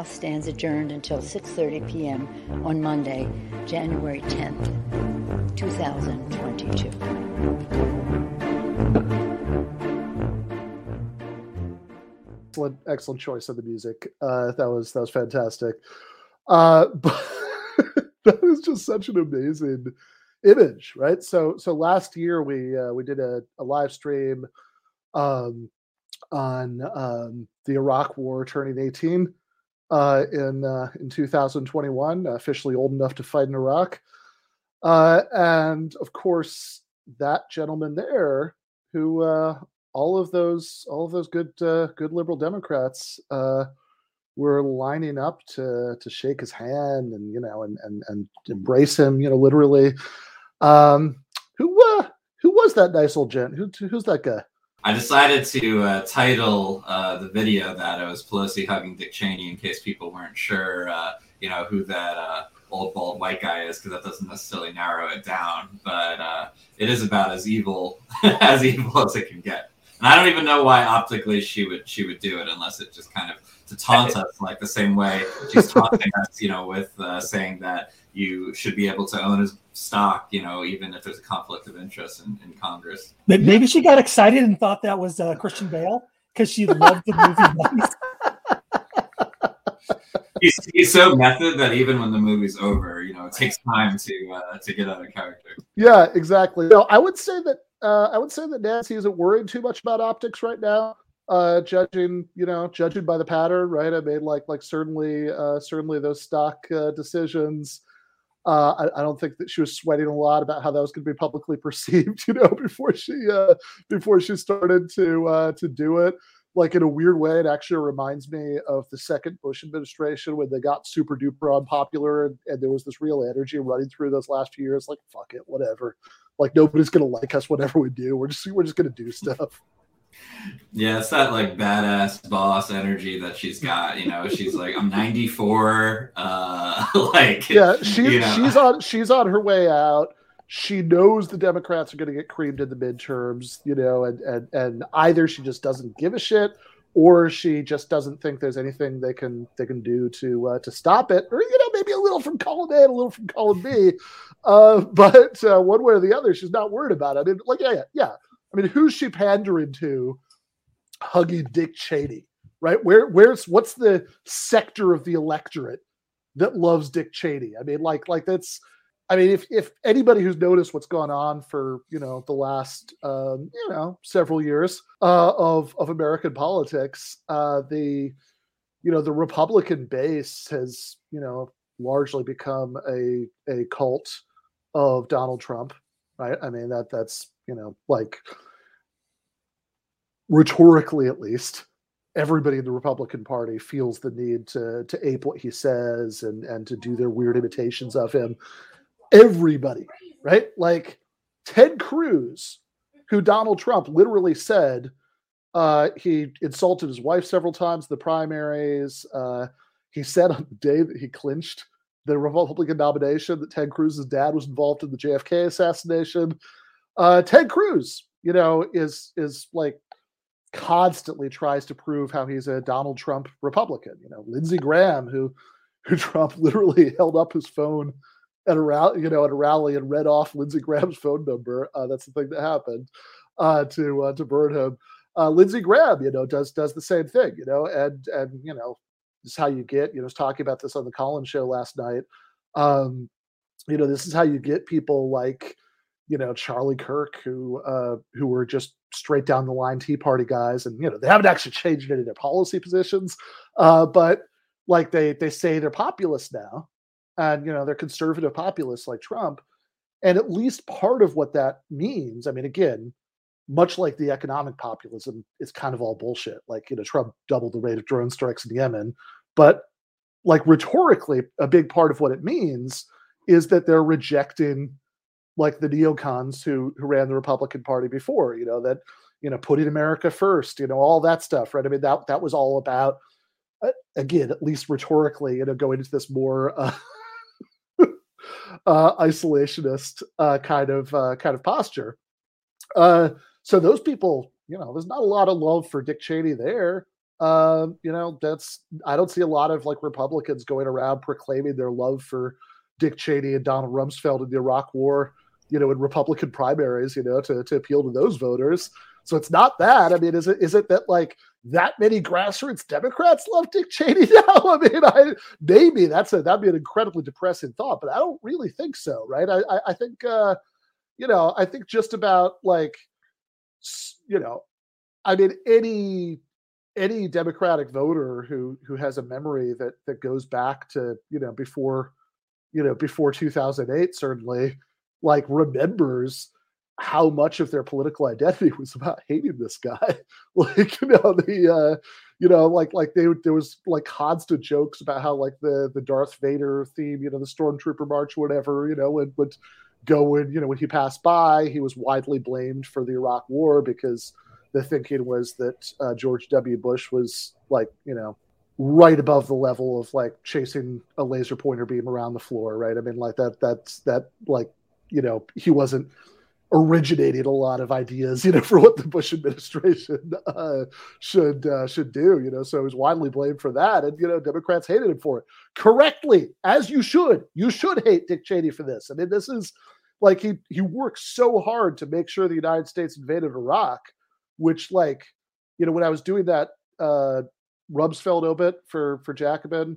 House stands adjourned until 6:30 p.m. on Monday, January 10th, 2022. Excellent, excellent choice of the music. Uh, that was that was fantastic. Uh, but that is just such an amazing image, right? So so last year we uh, we did a, a live stream um, on um, the Iraq War turning 18 uh, in uh, in 2021, officially old enough to fight in Iraq, uh, and of course that gentleman there who uh, all of those all of those good good liberal Democrats were lining up to to shake his hand and you know and and, and embrace him, you know, literally. Um, who uh, who was that nice old gent? Who who's that guy? I decided to uh, title uh, the video that it was Pelosi hugging Dick Cheney in case people weren't sure, uh, you know, who that uh, old bald white guy is, because that doesn't necessarily narrow it down. But uh, it is about as evil as evil as it can get. And I don't even know why optically she would she would do it unless it just kind of to taunt us like the same way she's taunting us, you know, with uh, saying that you should be able to own his stock, you know, even if there's a conflict of interest in, in Congress. Maybe she got excited and thought that was uh, Christian Bale because she loved the movie. he's, he's so method that even when the movie's over, you know, it takes time to uh, to get out of character. Yeah, exactly. No, I would say that uh, I would say that Nancy isn't worried too much about optics right now. Uh, judging, you know, judging by the pattern, right? I mean, like, like certainly, uh, certainly those stock uh, decisions. Uh, I, I, don't think that she was sweating a lot about how that was going to be publicly perceived, you know, before she uh, before she started to uh, to do it. Like in a weird way, it actually reminds me of the second Bush administration when they got super duper unpopular, and, and there was this real energy running through those last few years. Like, fuck it, whatever. Like nobody's gonna like us, whatever we do. We're just we're just gonna do stuff. Yeah, it's that like badass boss energy that she's got. You know, she's like, I'm 94. Uh, like, yeah, she's you know. she's on she's on her way out. She knows the Democrats are going to get creamed in the midterms. You know, and and and either she just doesn't give a shit, or she just doesn't think there's anything they can they can do to uh, to stop it, or you know, maybe a little from column A and a little from column B. Uh, but uh, one way or the other, she's not worried about it. I mean, like, yeah, yeah, yeah. I mean, who's she pandering to? Hugging Dick Cheney, right? Where, where's what's the sector of the electorate that loves Dick Cheney? I mean, like, like that's. I mean, if if anybody who's noticed what's gone on for you know the last um, you know several years uh, of of American politics, uh, the you know the Republican base has you know largely become a a cult of Donald Trump, right? I mean that that's you know like rhetorically at least everybody in the Republican Party feels the need to to ape what he says and and to do their weird imitations of him. Everybody, right? Like Ted Cruz, who Donald Trump literally said uh, he insulted his wife several times in the primaries. Uh, he said on the day that he clinched the Republican nomination that Ted Cruz's dad was involved in the JFK assassination. Uh, Ted Cruz, you know, is is like constantly tries to prove how he's a Donald Trump Republican. You know, Lindsey Graham, who who Trump literally held up his phone at a rally, you know, at a rally and read off Lindsey Graham's phone number. Uh, that's the thing that happened uh, to uh, to burn him. Uh, Lindsey Graham, you know, does does the same thing, you know, and and you know, this is how you get, you know, I was talking about this on the Collins show last night. Um, you know, this is how you get people like, you know, Charlie Kirk, who uh, who were just straight down the line Tea Party guys, and you know, they haven't actually changed any of their policy positions, uh, but like they they say they're populist now, and you know, they're conservative populists like Trump, and at least part of what that means, I mean, again, much like the economic populism, it's kind of all bullshit. Like, you know, Trump doubled the rate of drone strikes in Yemen. But like rhetorically, a big part of what it means is that they're rejecting like the neocons who who ran the Republican Party before, you know, that, you know, putting America first, you know, all that stuff, right? I mean, that that was all about uh, again, at least rhetorically, you know, going into this more uh, uh, isolationist uh, kind of uh, kind of posture. So those people, you know, there's not a lot of love for Dick Cheney there. um, you know, that's I don't see a lot of like Republicans going around proclaiming their love for Dick Cheney and Donald Rumsfeld in the Iraq War, you know, in Republican primaries, you know, to, to appeal to those voters. So it's not that. I mean, is it is it that like that many grassroots Democrats love Dick Cheney now? I mean, I maybe that's a that'd be an incredibly depressing thought, but I don't really think so, right? I I, I think uh, you know, I think just about like you know, I mean, any any Democratic voter who who has a memory that that goes back to you know before you know before 2008 certainly like remembers how much of their political identity was about hating this guy. Like you know the uh you know like like they there was like constant jokes about how like the the darth vader theme you know the stormtrooper march whatever you know would would go when you know when he passed by he was widely blamed for the iraq war because the thinking was that uh, george w. Bush was like you know right above the level of like chasing a laser pointer beam around the floor right? I mean like that that's that like you know he wasn't originating a lot of ideas, you know, for what the Bush administration uh, should uh, should do. You know, so he was widely blamed for that, and you know, Democrats hated him for it correctly, as you should. You should hate Dick Cheney for this. I mean, this is like he he worked so hard to make sure the United States invaded Iraq, which like you know when I was doing that uh, Rumsfeld obit for for Jacobin.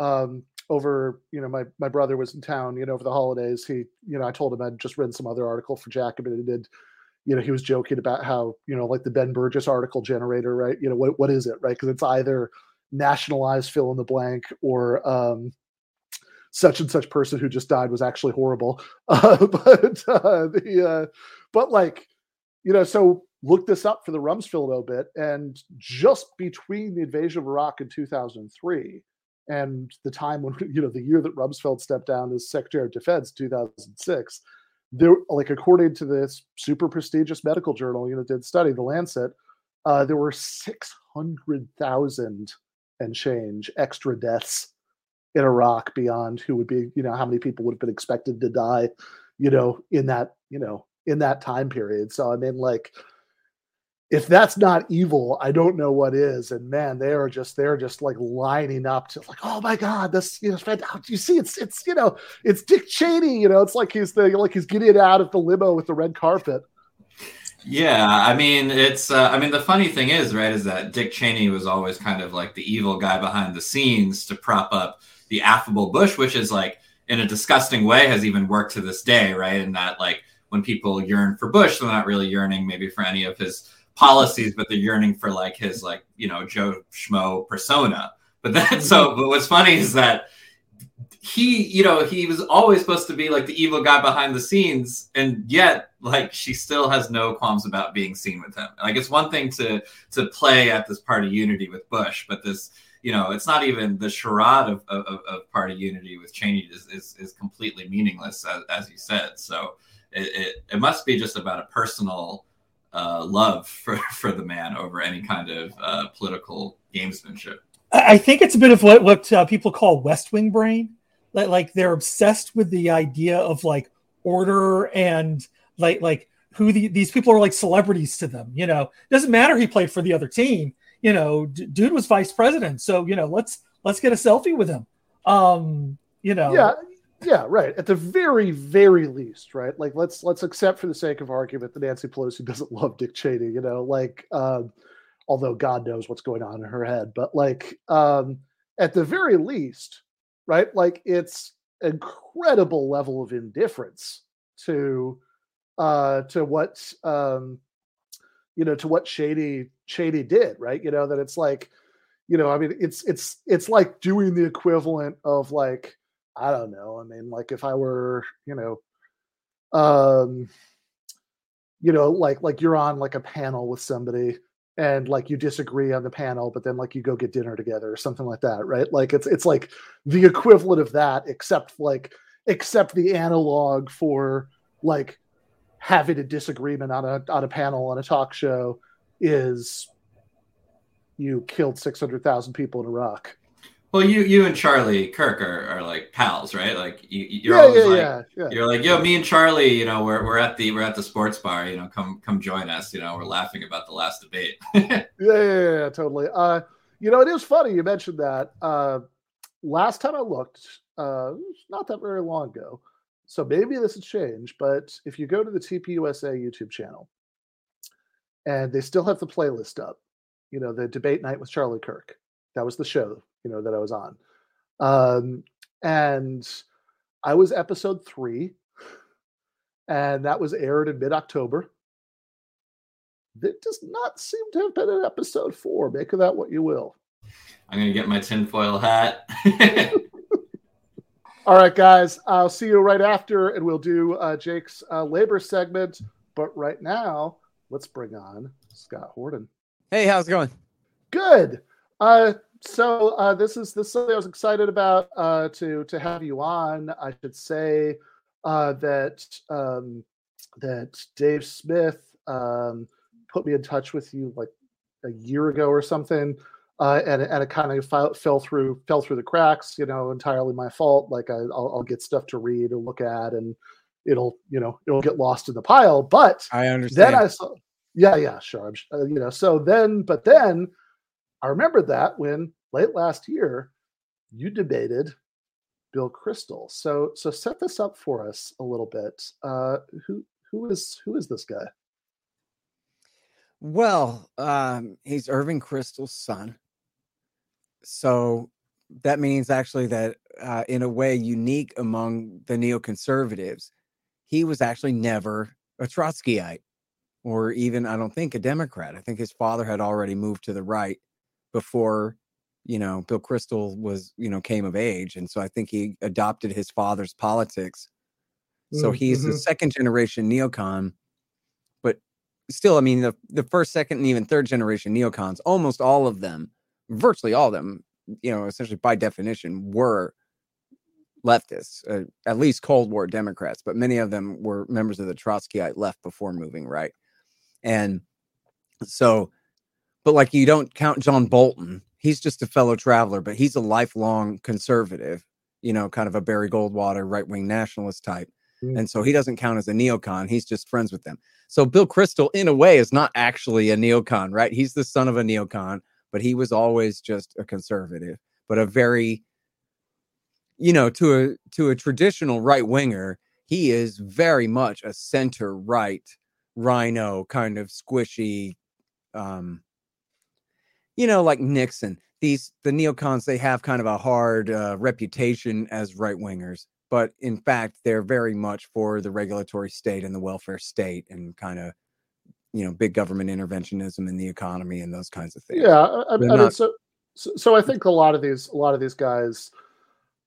Um, over you know my my brother was in town you know over the holidays he you know i told him i'd just written some other article for jacobin and did you know he was joking about how you know like the Ben Burgis article generator right? You know what what is it right? Because it's either nationalized fill in the blank or um such and such person who just died was actually horrible. Uh, but uh, the uh, but like you know so look this up for the rumsfeld obit and just between the invasion of iraq in 2003 and the time when you know the year that Rumsfeld stepped down as Secretary of Defense, 2006, there like according to this super prestigious medical journal, you know, did study the Lancet, uh, there were 600,000 and change extra deaths in Iraq beyond who would be, you know, how many people would have been expected to die, you know, in that, you know, in that time period. So I mean, like if that's not evil, I don't know what is. And man, they are just they're just like lining up to like, oh my god, this you know, you see, it's it's you know, it's Dick Cheney. You know, it's like he's the like he's getting out of the limo with the red carpet. Yeah, I mean, it's uh, I mean, the funny thing is, right, is that Dick Cheney was always kind of like the evil guy behind the scenes to prop up the affable Bush, which is like in a disgusting way has even worked to this day, right? And that like when people yearn for Bush, they're not really yearning maybe for any of his policies, but they're yearning for like his like you know Joe Schmo persona. But then mm-hmm. so but what's funny is that he you know he was always supposed to be like the evil guy behind the scenes and yet like she still has no qualms about being seen with him. Like it's one thing to to play at this party unity with bush but this you know it's not even the charade of, of, of party unity with cheney is, is, is completely meaningless as, as you said. So it, it, it must be just about a personal uh, love for, for the man over any kind of uh, political gamesmanship. I think it's a bit of what, what uh, people call West Wing brain. Like, like they're obsessed with the idea of like order and like like who the, these people are like celebrities to them. You know, doesn't matter he played for the other team. You know, d- dude was vice president, so you know let's let's get a selfie with him. Um, you know, yeah, yeah, right. At the very, very least, right? Like let's let's accept for the sake of argument that Nancy Pelosi doesn't love Dick Cheney, you know, like um, although God knows what's going on in her head, but like um, at the very least, right? Like it's incredible level of indifference to uh to what um you know to what Shady Shady did, right? You know, that it's like, you know, I mean, it's it's it's like doing the equivalent of like I don't know. I mean, like if I were, you know, um, you know, like like you're on like a panel with somebody and like you disagree on the panel, but then like you go get dinner together or something like that, right? Like it's it's like the equivalent of that, except like except the analog for like having a disagreement on a on a panel on a talk show is you killed six hundred thousand people in Iraq. Well, you you and Charlie Kirk are, are like pals, right? Like you you're yeah, always yeah, like yeah, you're like, yo, me and Charlie, you know, we're, we're at the we're at the sports bar, you know, come come join us, you know, we're laughing about the last debate. yeah, yeah, yeah, totally. Uh, You know, it is funny you mentioned that. Uh, last time I looked, uh, not that very long ago, so maybe this has changed. But if you go to the TPUSA YouTube channel, and they still have the playlist up, you know, the debate night with Charlie Kirk. That was the show, you know, that I was on. Um, and I was episode three, and that was aired in mid October. That does not seem to have been an episode four. Make of that what you will. I'm gonna get my tinfoil hat. All right, guys. I'll see you right after, and we'll do uh, Jake's uh, labor segment. But right now, let's bring on Scott Horton. Hey, how's it going? Good. Uh, so uh, this is this is something I was excited about uh, to to have you on. I should say uh, that um, that Dave Smith um, put me in touch with you like a year ago or something, uh, and and it kind of fell, fell through fell through the cracks. You know, entirely my fault. Like I, will I'll get stuff to read or look at, and it'll you know it'll get lost in the pile. But I understand. Then I saw, yeah, yeah, sure. Uh, you know, so then, but then I remember that when late last year you debated Bill Kristol. So so set this up for us a little bit. Uh, who who is who is this guy? Well, um, he's Irving Kristol's son. So that means actually that uh, in a way unique among the neoconservatives, he was actually never a Trotskyite or even I don't think a Democrat. I think his father had already moved to the right before you know Bill Kristol was you know came of age, and so I think he adopted his father's politics. So he's mm-hmm. the second generation neocon, but still, I mean the the first, second, and even third generation neocons, almost all of them, virtually all of them, you know, essentially by definition, were leftists, uh, at least Cold War Democrats, but many of them were members of the Trotskyite left before moving right. And so, but like you don't count John Bolton, he's just a fellow traveler, but he's a lifelong conservative, you know, kind of a Barry Goldwater right wing nationalist type. Mm. And so he doesn't count as a neocon. He's just friends with them. So Bill Kristol, in a way, is not actually a neocon, right? He's the son of a neocon, but he was always just a conservative, but a very, you know, to a to a traditional right winger, he is very much a center right RINO kind of squishy um you know like nixon these the neocons they have kind of a hard uh, reputation as right wingers but in fact they're very much for the regulatory state and the welfare state and kind of you know big government interventionism in the economy and those kinds of things yeah i, I mean so, so so i think a lot of these a lot of these guys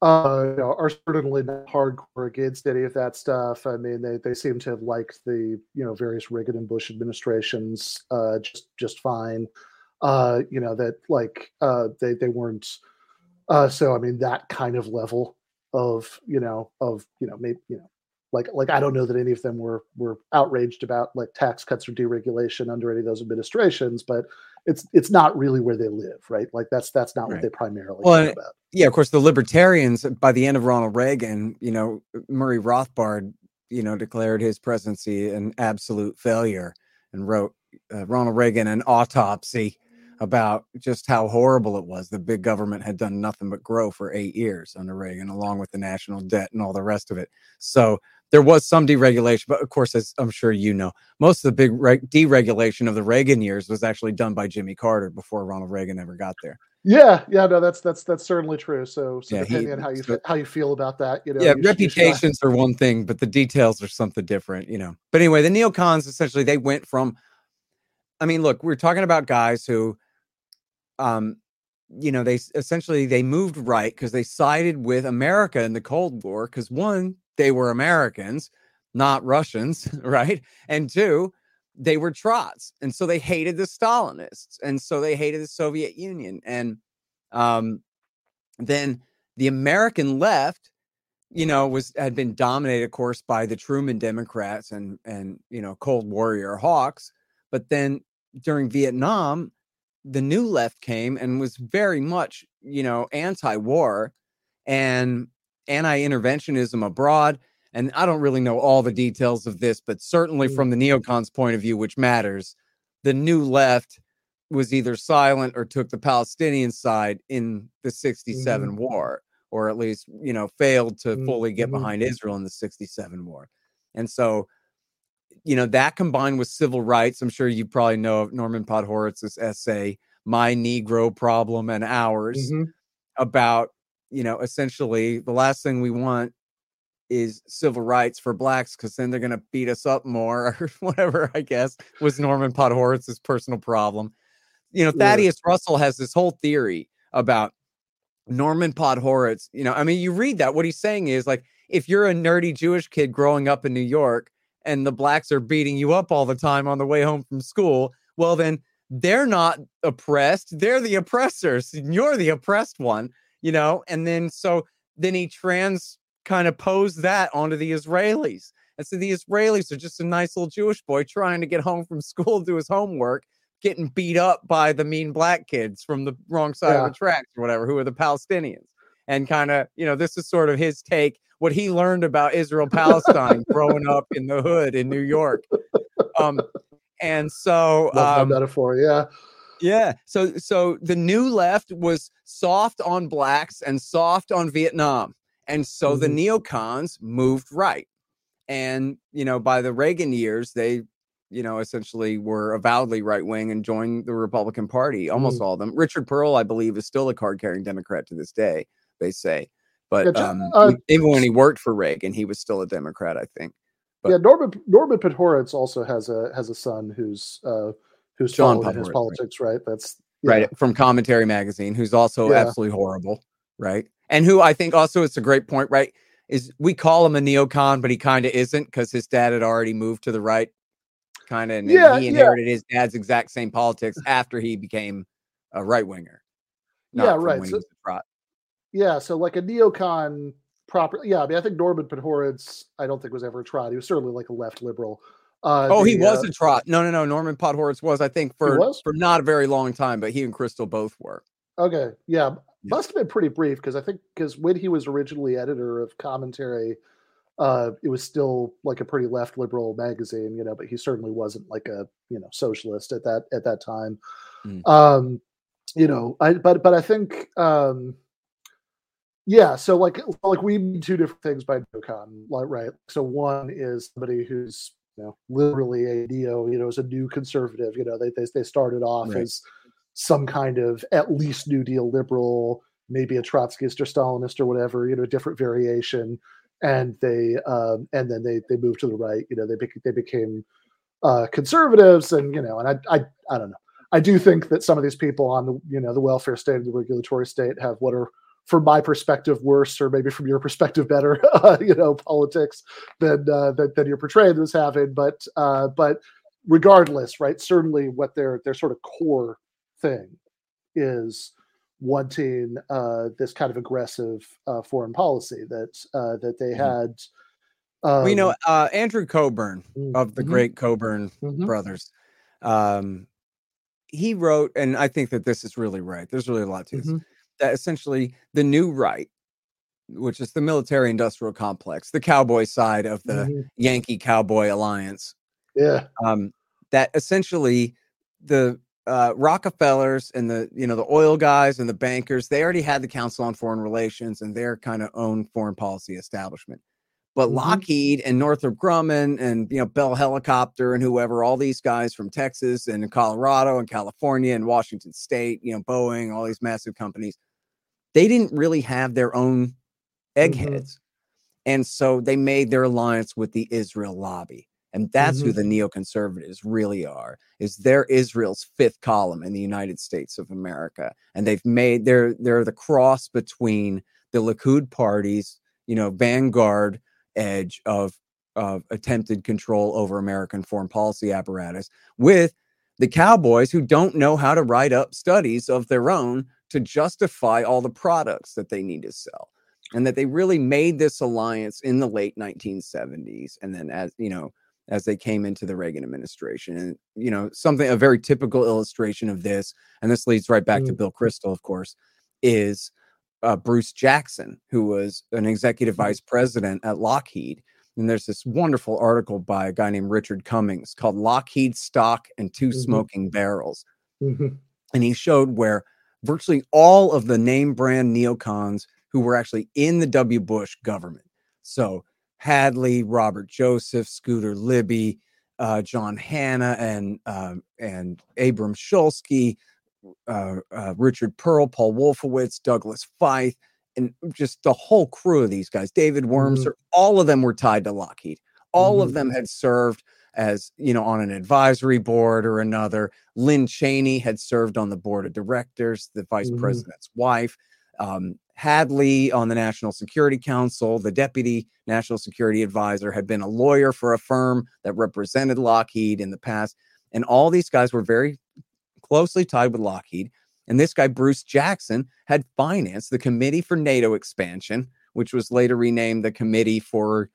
uh, you know, are certainly not hardcore against any of that stuff. I mean, they, they seem to have liked the you know various Reagan and Bush administrations uh, just just fine. Uh, you know that like uh, they they weren't. Uh, so I mean that kind of level of you know of you know maybe you know like like I don't know that any of them were were outraged about like tax cuts or deregulation under any of those administrations, but it's it's not really where they live, right? Like that's that's not right. what they primarily well, care about. Yeah, of course, the libertarians by the end of Ronald Reagan, you know, Murray Rothbard, you know, declared his presidency an absolute failure and wrote uh, Ronald Reagan an autopsy about just how horrible it was. The big government had done nothing but grow for eight years under Reagan, along with the national debt and all the rest of it. So there was some deregulation, but of course, as I'm sure you know, most of the big re- deregulation of the Reagan years was actually done by Jimmy Carter before Ronald Reagan ever got there. Yeah, yeah, no, that's that's that's certainly true. So, so yeah, depending he, on how you so, how you feel about that, you know, yeah, you reputations should, are one thing, but the details are something different, you know. But anyway, the neocons essentially they went from, I mean, look, we're talking about guys who, um, you know, they essentially they moved right because they sided with America in the Cold War because one, they were Americans, not Russians, right? And two, they were Trots. And so they hated the Stalinists. And so they hated the Soviet Union. And um, then the American left, you know, was had been dominated, of course, by the Truman Democrats and and you know, Cold Warrior hawks. But then during Vietnam, the new left came and was very much, you know, anti-war and anti-interventionism abroad and i don't really know all the details of this but certainly mm. from the neocons point of view which matters the new left was either silent or took the Palestinian side in the 67 war, or at least, you know, failed to Mm, fully get mhm. behind Israel in the 67 war. And so, you know, that combined with civil rights, I'm sure you probably know of Norman Podhoretz's essay, My Negro Problem and Ours, Mhm. about, you know, essentially the last thing we want is civil rights for blacks because then they're going to beat us up more or whatever, I guess, was Norman Podhoretz's personal problem. You know, Yeah. Thaddeus Russell has this whole theory about Norman Podhoretz. You know, I mean, you read that, what he's saying is like, if you're a nerdy Jewish kid growing up in New York and the blacks are beating you up all the time on the way home from school, well, then they're not oppressed. They're the oppressors. and You're the oppressed one, you know? And then so then he trans kind of posed that onto the Israelis. And so the Israelis are just a nice little Jewish boy trying to get home from school, do his homework, getting beat up by the mean black kids from the wrong side Yeah. of the tracks or whatever, who are the Palestinians. And kind of, you know, this is sort of his take, what he learned about Israel Palestine growing up in the hood in New York. Um, and so, um, metaphor. Yeah. yeah. So so the new left was soft on blacks and soft on Vietnam. And so the neocons moved right. And you know, by the Reagan years, they you know, essentially were avowedly right wing and joined the Republican Party, almost all of them. Richard Perle, I believe, is still a card carrying Democrat to this day, they say. But Yeah, um, uh, even when he worked for Reagan, he was still a Democrat, I think. But- yeah, Norman Norman Podhoretz also has a has a son who's uh who's John following his Podhoretz, right. politics, right? That's yeah. right from commentary magazine who's also Yeah. absolutely horrible right and who i think also it's a great point right is we call him a neocon but he kind of isn't because his dad had already moved to the right kind of and Yeah, he inherited his dad's exact same politics after he became a right winger Yeah, right, so- was a trot. Yeah, so like a neocon proper. Yeah, I mean, I think Norman Podhoretz, I don't think was ever a trot. He was certainly like a left liberal. Uh, oh he was uh, a trot no no no norman podhoretz was i think for for not a very long time but he and Kristol both were okay. Yeah, Yeah. must have been pretty brief because I think because when he was originally editor of commentary, uh, it was still like a pretty left liberal magazine, you know. But he certainly wasn't like a you know socialist at that at that time. Mm. Um, you know, I but but I think um, yeah. So like like we mean two different things by neocon, like right. So one is somebody who's you know literally a neo, you know, is a new conservative. You know, they they they started off Right. as some kind of at least New Deal liberal, maybe a Trotskyist or Stalinist or whatever, you know, a different variation, and they um, and then they they moved to the right. You know, they bec- they became uh, conservatives, and you know, and I I I don't know. I do think that some of these people on the you know the welfare state and the regulatory state have what are from my perspective worse or maybe from your perspective better uh, you know politics than uh, that, than you're portraying them as having but uh, but regardless right certainly what their their sort of core thing is wanting uh, this kind of aggressive uh, foreign policy that uh, that they Mhm. had well, you know um, uh Andrew Cockburn mm, of the great Cockburn mhm. brothers. Um, he wrote, and I think that this is really right. There's really a lot to this. That essentially the new right, which is the military industrial complex, the cowboy side of the Mhm. Yankee Cowboy Alliance, yeah um, that essentially the uh, Rockefellers and the you know the oil guys and the bankers they already had the Council on Foreign Relations and their kind of own foreign policy establishment. But Mhm. Lockheed and Northrop Grumman and you know Bell Helicopter and whoever, all these guys from Texas and Colorado and California and Washington State, you know Boeing, all these massive companies, they didn't really have their own mm-hmm. eggheads, and so they made their alliance with the Israel lobby, and that's who mm-hmm. the neoconservatives really are. Is they're Israel's fifth column in the United States of America, and they've made they're they're the cross between the Likud parties, you know, vanguard edge of of attempted control over American foreign policy apparatus with the cowboys who don't know how to write up studies of their own to justify all the products that they need to sell and that they really made this alliance in the late 1970s and then as you know as they came into the Reagan administration and you know something a very typical illustration of this and this leads right back to Mm. Bill Kristol of course is uh, Bruce Jackson who was an executive vice president at Lockheed and there's this wonderful article by a guy named Richard Cummings called Lockheed Stock and 2 Mhm. Smoking Barrels Mhm. and he showed where virtually all of the name brand neocons who were actually in the W. Bush government. So Hadley, Robert Joseph, Scooter Libby, uh, John Hannah, and um, and Abram Shulsky, uh, uh, Richard Perle, Paul Wolfowitz, Douglas Feith, and just the whole crew of these guys. David Wormser, all of them were tied to Lockheed. All of Mhm. them had served as you know on an advisory board or another. Lynn Cheney had served on the board of directors, the vice Mhm. president's wife. Um, Hadley on the National Security Council, the deputy national security advisor, had been a lawyer for a firm that represented Lockheed in the past. And all these guys were very closely tied with Lockheed. And this guy, Bruce Jackson, had financed the Committee for NATO Expansion, which was later renamed the Committee for.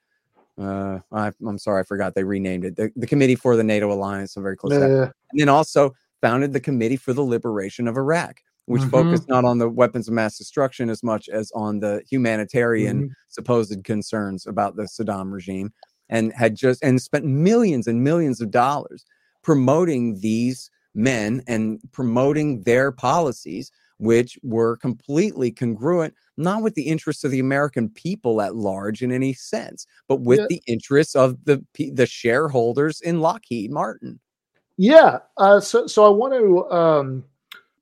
Uh, I, I'm sorry, I forgot they renamed it. The, the Committee for the NATO Alliance. I'm very close to that Yeah. and then also founded the Committee for the Liberation of Iraq, which Mhm. focused not on the weapons of mass destruction as much as on the humanitarian Mhm. supposed concerns about the Saddam regime, and had just and spent millions and millions of dollars promoting these men and promoting their policies, which were completely congruent, not with the interests of the American people at large in any sense, but with Yeah. the interests of the the shareholders in Lockheed Martin. Yeah. Uh, so, so I want to um,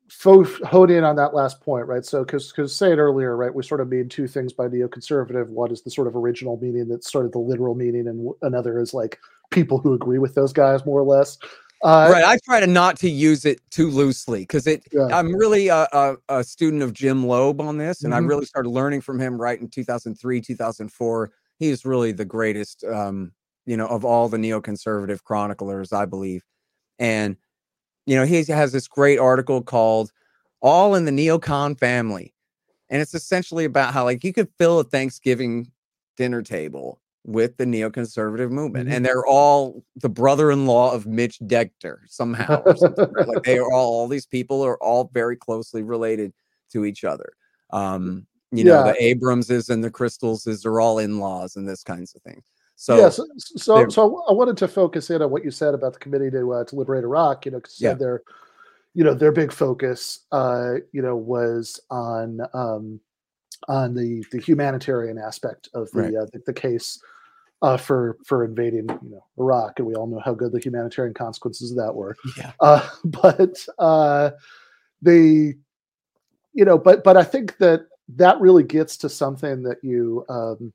fo- hone in on that last point, right? So, because because say it earlier, right? We sort of mean two things by neoconservative. One is the sort of original meaning that's sort of the literal meaning, and another is like people who agree with those guys more or less. Uh, right i try to not to use it too loosely because it Yeah. i'm really a, a, a student of Jim Lobe on this and i Mhm. really started learning from him right in 2003 2004 he is really the greatest um you know of all the neoconservative chroniclers i believe and you know he has this great article called all in the neocon family and it's essentially about how like you could fill a thanksgiving dinner table with the neoconservative movement, Mhm. and they're all the brother-in-law of Midge Decter somehow. Or something, right? Like they are all all these people are all very closely related to each other. Um, you know, the Abramses and the Kristols are all in-laws and this kinds of things. So yeah, so so, so I wanted to focus in on what you said about the committee to uh, to liberate Iraq. You know, because Yeah. their, you know, their big focus, uh, you know, was on um, on the the humanitarian aspect of the Right. uh, the, the case uh, for for invading, you know, Iraq, and we all know how good the humanitarian consequences of that were. yeah, Uh, but uh, they, you know, but but I think that that really gets to something that you, um,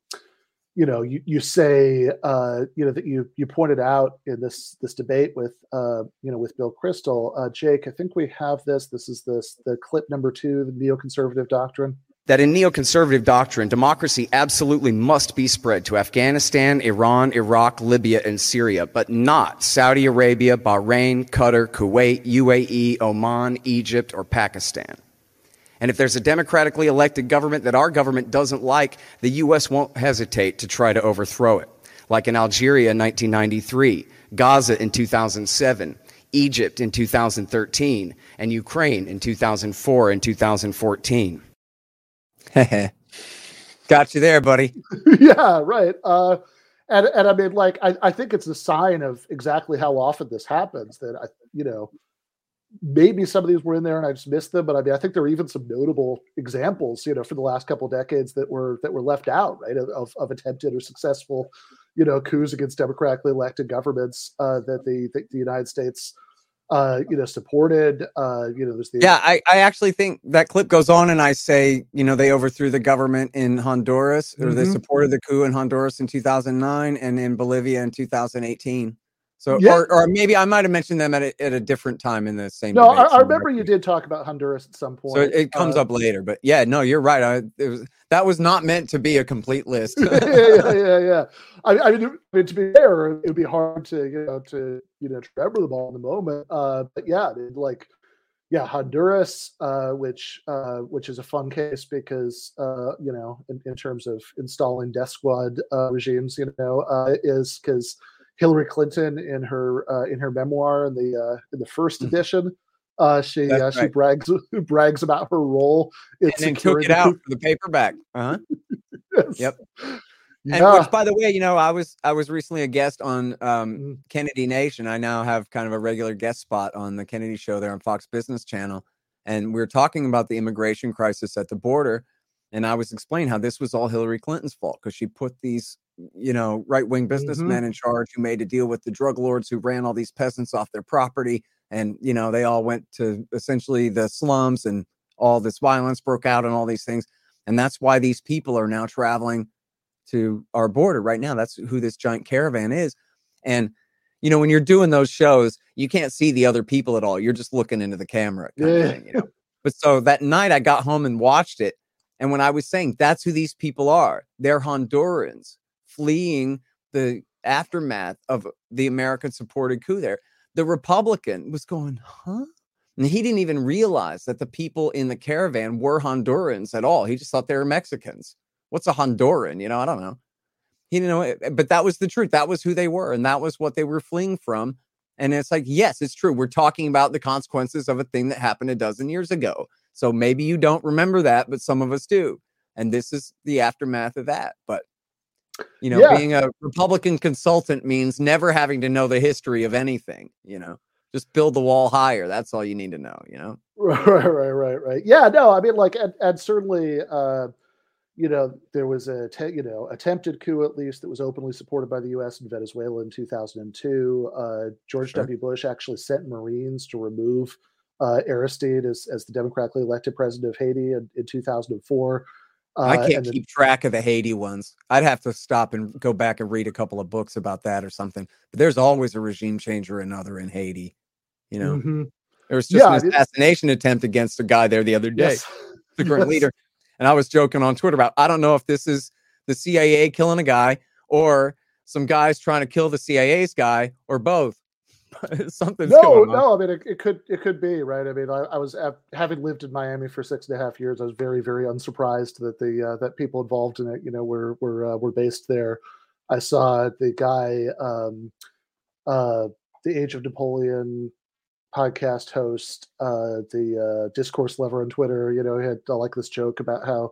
you know, you you say, uh, you know, that you you pointed out in this this debate with, uh, you know, with Bill Kristol, uh, Jake. I think we have this. This is this the clip number two, the neoconservative doctrine. That in neoconservative doctrine, democracy absolutely must be spread to Afghanistan, Iran, Iraq, Libya, and Syria, but not Saudi Arabia, Bahrain, Qatar, Kuwait, UAE, Oman, Egypt, or Pakistan. And if there's a democratically elected government that our government doesn't like, the U.S. won't hesitate to try to overthrow it, like in Algeria in 1993, Gaza in 2007, Egypt in 2013, and Ukraine in 2004 and 2014. got you there, buddy. yeah, right. Uh, and and I mean, like, I, I think it's a sign of exactly how often this happens. That I, you know, maybe some of these were in there and I just missed them, but I mean, I think there are even some notable examples, you know, for the last couple decades that were that were left out, right, of of, attempted or successful, you know, coups against democratically elected governments uh, that the, the the United States. Uh, you know, supported. Uh, you know, there's the Yeah, I, I actually think that clip goes on and I say, you know, they overthrew the government in Honduras or they Mhm. supported the coup in Honduras in 2009 and in Bolivia in 2018. So, Yeah. or, or maybe I might have mentioned them at a, at a different time in the same. No, I, I remember you did talk about Honduras at some point. So it, it comes Uh, up later, but yeah, no, you're right. I, it was, that was not meant to be a complete list. yeah, yeah, yeah, yeah. I, I, mean, I mean, to be fair, it would be hard to you know to you know to remember them all in the moment. Uh, but yeah, like yeah, Honduras, uh, which uh, which is a fun case because uh, you know in, in terms of installing death squad uh, regimes, you know, uh, is because Hillary Clinton in her uh, in her memoir in the uh, in the first Mhm. edition. Uh, she uh, she brags brags about her role in and then took it the out for the paperback. Uh-huh. Yes. Yep. And Yeah. which, by the way, you know, I was I was recently a guest on um, Mm. Kennedy Nation. I now have kind of a regular guest spot on the Kennedy Show there on Fox Business Channel, and we are talking about the immigration crisis at the border. And I was explaining how this was all Hillary Clinton's fault because she put these, you know, right wing businessmen in charge who made a deal with the drug lords who ran all these peasants off their property, and you know they all went to essentially the slums, and all this violence broke out, and all these things. And that's why these people are now traveling to our border right now. That's who this giant caravan is. And you know, when you're doing those shows, you can't see the other people at all. You're just looking into the camera. Yeah. thing, you know? But so that night I got home and watched it. And when I was saying that's who these people are, they're Hondurans fleeing the aftermath of the American supported coup there. The Republican was going, huh? And he didn't even realize that the people in the caravan were Hondurans at all. He just thought they were Mexicans. What's a Honduran? You know, I don't know. He didn't know but that was the truth. That was who they were, and that was what they were fleeing from. And it's like, yes, it's true. We're talking about the consequences of a thing that happened a dozen years ago. So maybe you don't remember that, but some of us do. And this is the aftermath of that. But you know, Yeah. being a Republican consultant means never having to know the history of anything, you know. Just build the wall higher. That's all you need to know, you know. Right, right, right, right. Yeah, no, I mean, like, and, and certainly, uh, you know, there was a te- you know attempted coup at least that was openly supported by the U.S. and Venezuela in 2002. Uh, George Sure. W. Bush actually sent Marines to remove uh, Aristide as as the democratically elected president of Haiti in, in 2004. Uh, I can't then- keep track of the Haiti ones. I'd have to stop and go back and read a couple of books about that or something. But there's always a regime change or another in Haiti. You know, Mhm. there was just Yeah, an assassination attempt against a guy there the other day, Yes. the current Yes. leader. And I was joking on Twitter about I don't know if this is the CIA killing a guy or some guys trying to kill the CIA's guy or both. Something's no, going on. no. I mean, it, it could it could be right. I mean, I, I was uh, having lived in Miami for six and a half years. I was very very unsurprised that the uh, that people involved in it, you know, were were uh, were based there. I saw the guy, um, uh, the Age of Napoleon podcast host, uh, the uh, discourse lover on Twitter. You know, had uh, like this joke about how,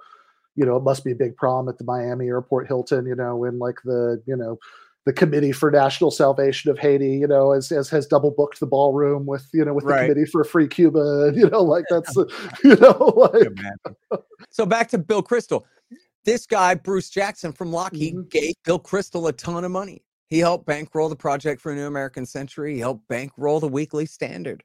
you know, it must be a big problem at the Miami airport Hilton. You know, when like the you know the Committee for National Salvation of Haiti, you know, as, as has double booked the ballroom with, you know, with Right. the Committee for Free Cuba, you know, like that's, you know, like, so back to Bill Kristol. This guy, Bruce Jackson from Lockheed, Mhm. gave Bill Kristol a ton of money. He helped bankroll the Project for a New American Century. He helped bankroll the Weekly Standard,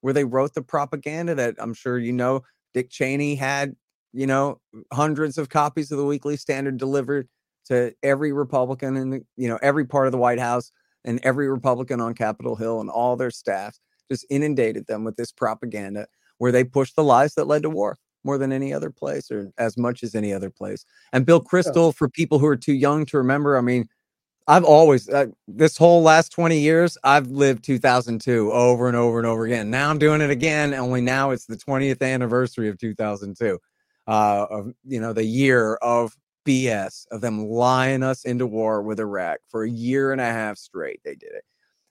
where they wrote the propaganda that I'm sure you know Dick Cheney had, you know, hundreds of copies of the Weekly Standard delivered to every Republican in the, you know, every part of the White House and every Republican on Capitol Hill and all their staff just inundated them with this propaganda where they pushed the lies that led to war more than any other place or as much as any other place. And Bill Kristol, for people who are too young to remember, I mean, I've always, uh, this whole last 20 years, I've lived 2002 over and over and over again. Now I'm doing it again, only now it's the 20th anniversary of 2002, uh, of, you know, the year of BS, of them lying us into war with Iraq for a year and a half straight. They did it.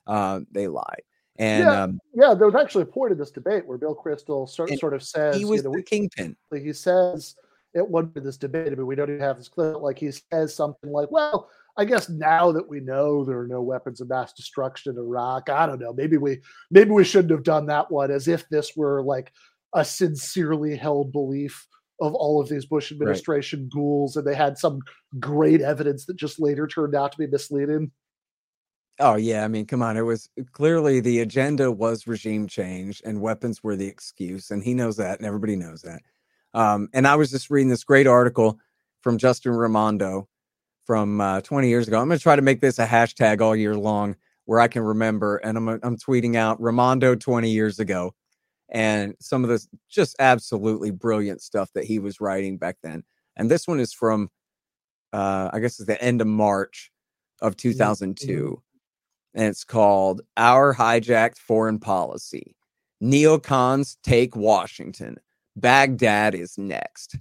Uh, they lied. And Yeah. um, yeah, there was actually a point in this debate where Bill Kristol sort, sort of says, he was you know, the kingpin. he says at one point in this debate, I mean, we don't even have this clip, like he says something like, well, I guess now that we know there are no weapons of mass destruction in Iraq, I don't know, maybe we maybe we shouldn't have done that one as if this were like a sincerely held belief of all of these Bush administration ghouls and they had some great evidence that just later turned out to be misleading. Oh yeah, I mean, come on. It was clearly the agenda was regime change and weapons were the excuse, and he knows that, and everybody knows that. Um, and I was just reading this great article from Justin Raimondo from uh, 20 years ago. I'm going to try to make this a hashtag all year long where I can remember, and I'm I'm tweeting out Raimondo 20 years ago, and some of this just absolutely brilliant stuff that he was writing back then. And this one is from, uh, I guess, it's the end of March of 2002 and it's called Our Hijacked Foreign Policy. Neocons take Washington. Baghdad is next.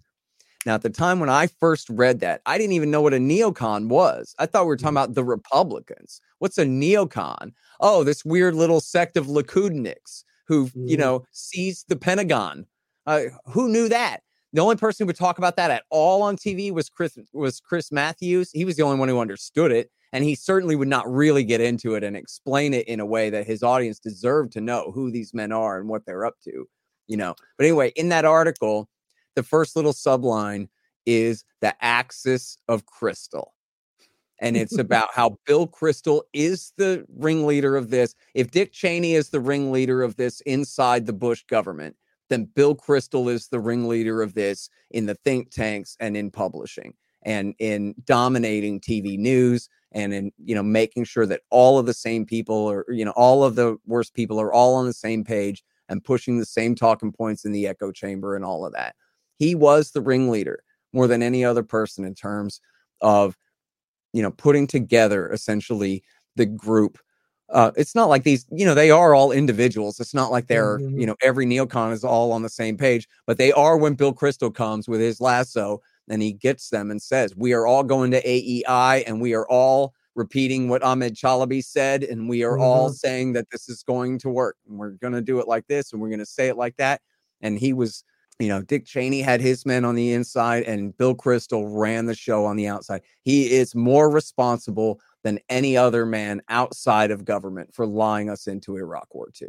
Now, at the time when I first read that, I didn't even know what a neocon was. I thought we were talking about the Republicans. What's a neocon? Oh, this weird little sect of Likudniks who, you Mhm. know, seized the Pentagon. Uh, who knew that? The only person who would talk about that at all on TV was Chris was Chris Matthews. He was the only one who understood it, and he certainly would not really get into it and explain it in a way that his audience deserved to know who these men are and what they're up to. You know. But anyway, in that article, the first little subline is the axis of Kristol. And it's about how Bill Kristol is the ringleader of this. If Dick Cheney is the ringleader of this inside the Bush government, then Bill Kristol is the ringleader of this in the think tanks and in publishing and in dominating TV news and in you know making sure that all of the same people or you know all of the worst people are all on the same page and pushing the same talking points in the echo chamber and all of that. He was the ringleader more than any other person in terms of you know putting together essentially the group uh, it's not like these, you know, they are all individuals. It's not like they're, Mhm. you know, every neocon is all on the same page, but they are when Bill Kristol comes with his lasso and he gets them and says, We are all going to AEI and we are all repeating what Ahmed Chalabi said, and we are all saying that this is going to work and we're going to do it like this and we're going to say it like that. And he was, you know, Dick Cheney had his men on the inside and Bill Kristol ran the show on the outside. He is more responsible than any other man outside of government for lying us into Iraq War II.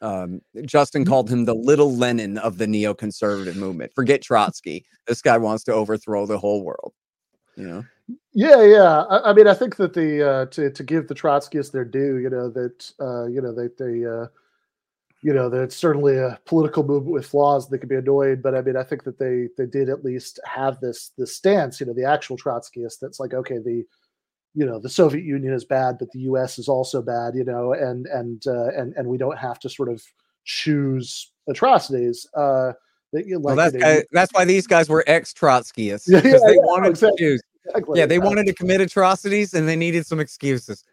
Um, Justin called him the little Lenin of the neoconservative movement. Forget Trotsky. This guy wants to overthrow the whole world. You know, Yeah, yeah. I, I mean, I think that the uh, to to give the Trotskyists their due, you know that uh, you know they they uh, you know that it's certainly a political movement with flaws. that could be annoyed, but I mean, I think that they they did at least have this this stance. You know, the actual Trotskyists. That's like okay, the you know the Soviet Union is bad, but the U.S. is also bad. You know, and and uh, and and we don't have to sort of choose atrocities. Uh, that, you know, well, like, that's you know, guy, that's why these guys were ex Trotskyists Yeah, yeah, they yeah, wanted exactly. to choose. exactly, Yeah, they wanted to commit atrocities and they needed some excuses.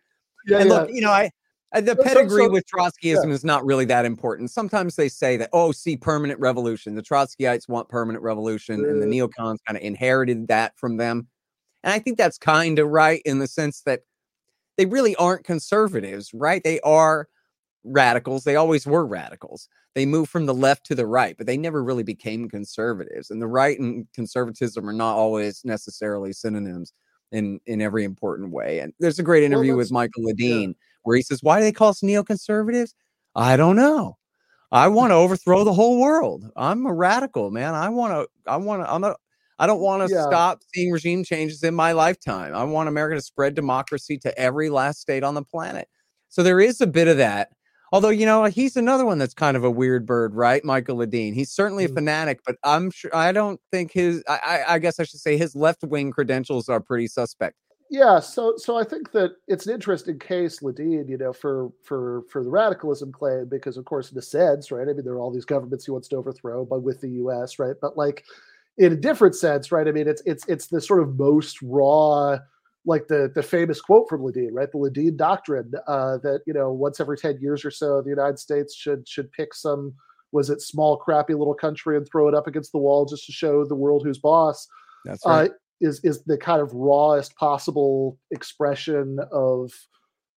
Yeah, and look, you know, I Uh, the So- so- pedigree so- with Trotskyism is not really that important. Sometimes they say that, oh, see, permanent revolution. The Trotskyites want permanent revolution, and the neocons kind of inherited that from them. And I think that's kind of right in the sense that they really aren't conservatives, right? They are radicals. They always were radicals. They moved from the left to the right, but they never really became conservatives. And the right and conservatism are not always necessarily synonyms in in every important way. And there's a great interview that's- with Michael Ledeen where he says, "Why do they call us neoconservatives? I don't know. I want to overthrow the whole world. I'm a radical, man. I want to. I want to. I'm a. I don't want to Yeah. stop seeing regime changes in my lifetime. I want America to spread democracy to every last state on the planet. So there is a bit of that. Although you know he's another one that's kind of a weird bird, right? Michael Ledeen. He's certainly a Mm. fanatic, but I'm sure I don't think his. I, I, I guess I should say his left wing credentials are pretty suspect. Yeah, so so I think that it's an interesting case, Ledeen, you know, for for for the radicalism claim, because of course, in a sense, right? I mean, there are all these governments he wants to overthrow, but with the U.S., right? But like, in a different sense, right? I mean, it's it's it's the sort of most raw, like the the famous quote from Ledeen, right? The Ledeen doctrine uh, that you know, once every ten years or so, the United States should should pick some was it small crappy little country and throw it up against the wall just to show the world who's boss That's right. uh, is is the kind of rawest possible expression of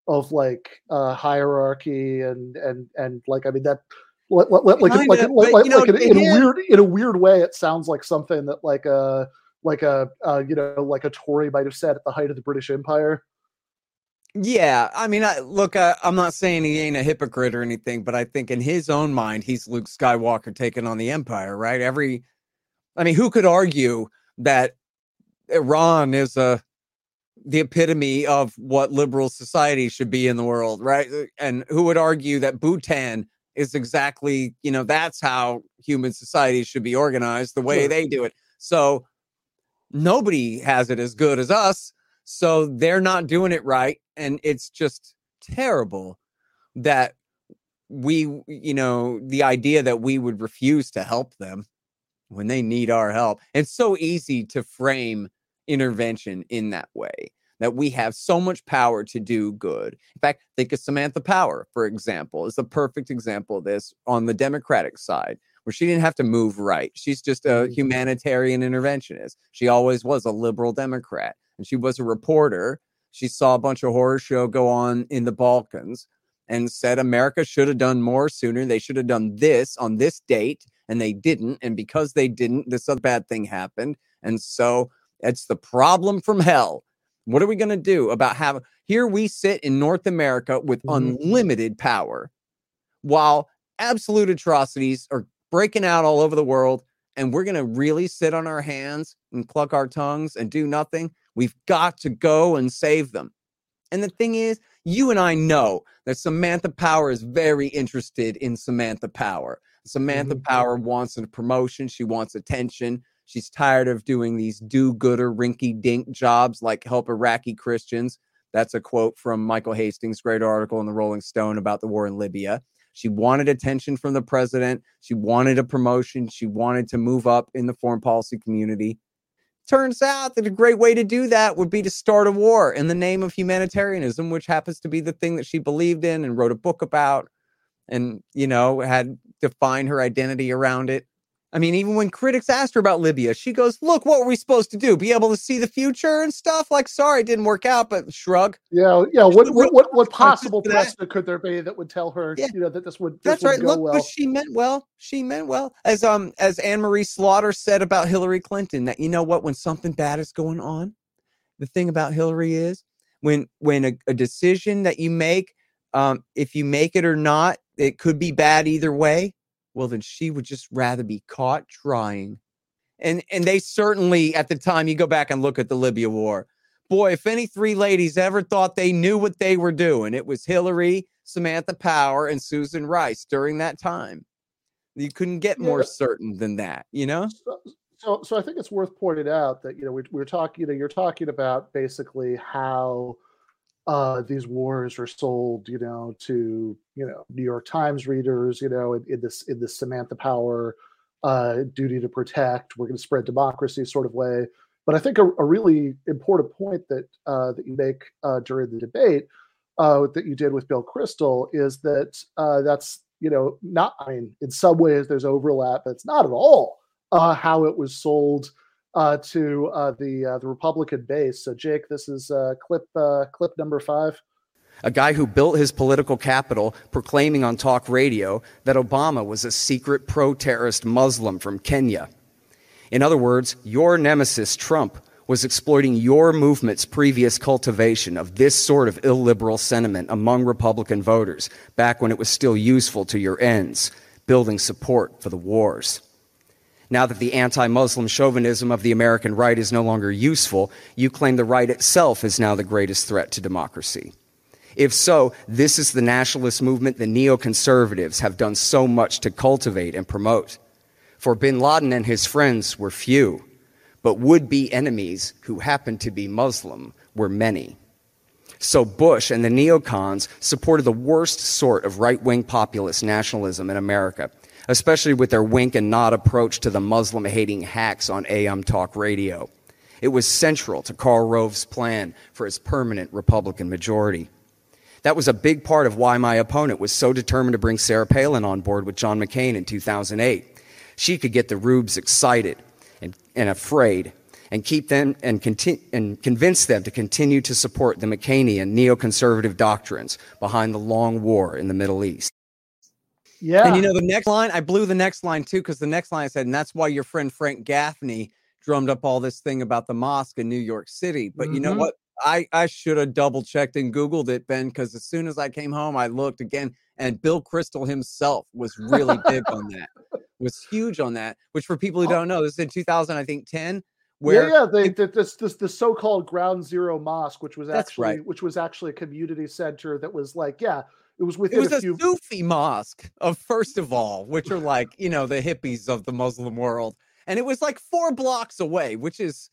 of like uh, hierarchy and and and like I mean that like like like like, like, like, know, in, in a weird in a weird way it sounds like something that like a like a uh, you know like a Tory might have said at the height of the British Empire. Yeah, I mean, I, look, I, I'm not saying he ain't a hypocrite or anything, but I think in his own mind, he's Luke Skywalker taking on the Empire, right? Every, I mean, who could argue that Iran is a the epitome of what liberal society should be in the world, right? Uh, And who would argue that Bhutan is exactly, you know, that's how human society should be organized, the way Sure. they do it. So nobody has it as good as us. So they're not doing it right. And it's just terrible that we, you know, the idea that we would refuse to help them when they need our help. It's so easy to frame intervention in that way that we have so much power to do good. In fact, think of Samantha Power, for example, is the perfect example of this on the Democratic side, where she didn't have to move right. She's just a Mhm. humanitarian interventionist. She always was a liberal Democrat, and she was a reporter. She saw a bunch of horror show go on in the Balkans and said America should have done more sooner. They should have done this on this date, and they didn't. And because they didn't, this other bad thing happened. And so it's the problem from hell. What are we going to do about having here we sit in North America with Mhm. unlimited power while absolute atrocities are breaking out all over the world and we're going to really sit on our hands and cluck our tongues and do nothing? We've got to go and save them. And the thing is, you and I know that Samantha Power is very interested in Samantha Power. Samantha Mhm. Power wants a promotion. She wants attention. She's tired of doing these do gooder, rinky dink jobs like help Iraqi Christians. That's a quote from Michael Hastings' great article in the Rolling Stone about the war in Libya. She wanted attention from the president. She wanted a promotion. She wanted to move up in the foreign policy community. Turns out that a great way to do that would be to start a war in the name of humanitarianism, which happens to be the thing that she believed in and wrote a book about and, you know, had defined her identity around it. I mean, even when critics asked her about Libya, she goes, Look, what were we supposed to do? Be able to see the future and stuff? Like, sorry, it didn't work out, but shrug. Yeah, yeah. What what what, what possible precedent could there be that would tell her, Yeah. you know, that this would this That's would right. Look, well? but she meant well. She meant well. As um as Anne Marie Slaughter said about Hillary Clinton, that you know what, when something bad is going on, the thing about Hillary is when when a, a decision that you make, um, if you make it or not, it could be bad either way. Well, then she would just rather be caught trying. And and they certainly at the time you go back and look at the Libya war. Boy, if any three ladies ever thought they knew what they were doing, it was Hillary, Samantha Power, and Susan Rice during that time. You couldn't get more Yeah. certain than that, you know? So, so, so I think it's worth pointing out that you know we, we're talking. You know, you're talking about basically how uh, these wars are sold. You know, to you know New York Times readers. You know, in, in this in this Samantha Power uh, duty to protect. We're going to spread democracy sort of way. But I think a, a really important point that uh, that you make uh, during the debate uh, that you did with Bill Kristol is that uh, that's you know not. I mean, in some ways there's overlap, but it's not at all how it was sold uh, to uh, the uh, the Republican base. So, Jake, this is uh, clip uh, clip number five. A guy who built his political capital proclaiming on talk radio that Obama was a secret pro terrorist Muslim from Kenya. In other words, your nemesis, Trump, was exploiting your movement's previous cultivation of this sort of illiberal sentiment among Republican voters back when it was still useful to your ends, building support for the wars. Now that the anti Muslim chauvinism of the American right is no longer useful, you claim the right itself is now the greatest threat to democracy. If so, this is the nationalist movement the neoconservatives have done so much to cultivate and promote. For bin Laden and his friends were few, but would be enemies who happened to be Muslim were many. So Bush and the neocons supported the worst sort of right wing populist nationalism in America, especially with their wink and nod approach to the Muslim hating hacks on AM talk radio. It was central to Karl Rove's plan for his permanent Republican majority. That was a big part of why my opponent was so determined to bring Sarah Palin on board with John McCain in 2008. She could get the rubes excited and, and afraid and keep them and, conti- and convince them to continue to support the McCainian neoconservative doctrines behind the long war in the Middle East. Yeah, And you know, the next line, I blew the next line too, because the next line I said, and that's why your friend Frank Gaffney drummed up all this thing about the mosque in New York City. But you know Mhm. what? I, I should have double checked and Googled it, Ben, because as soon as I came home, I looked again, and Bill Kristol himself was really big on that, was huge on that, which for people who Oh. don't know, this is in 2000, I think 10, where yeah, yeah. They, th- this this the so-called Ground Zero Mosque, which was actually right. which was actually a community center that was like, yeah, it was it was a a few. Sufi mosque of first of all, which are like you know the hippies of the Muslim world, and it was like four blocks away, which is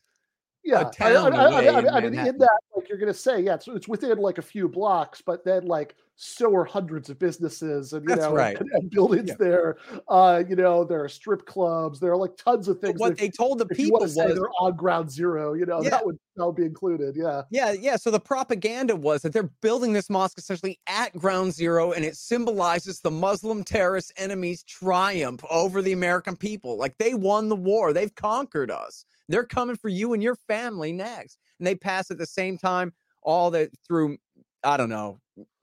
yeah, I, I, I, I, away I, in I mean, in that, like, you're gonna say, yeah, it's, it's within like a few blocks, but then like so are hundreds of businesses and you That's know right. and, and buildings Yeah. there. Uh, you know, there are strip clubs, there are like tons of But things. what that they told the people to was they're on ground zero, you know, Yeah. that would that would be included. Yeah. Yeah, yeah. So the propaganda was that they're building this mosque essentially at ground zero, and it symbolizes the Muslim terrorist enemies' triumph over the American people. Like they won the war, they've conquered us. They're coming for you and your family next. And they pass at the same time all that through, I don't know,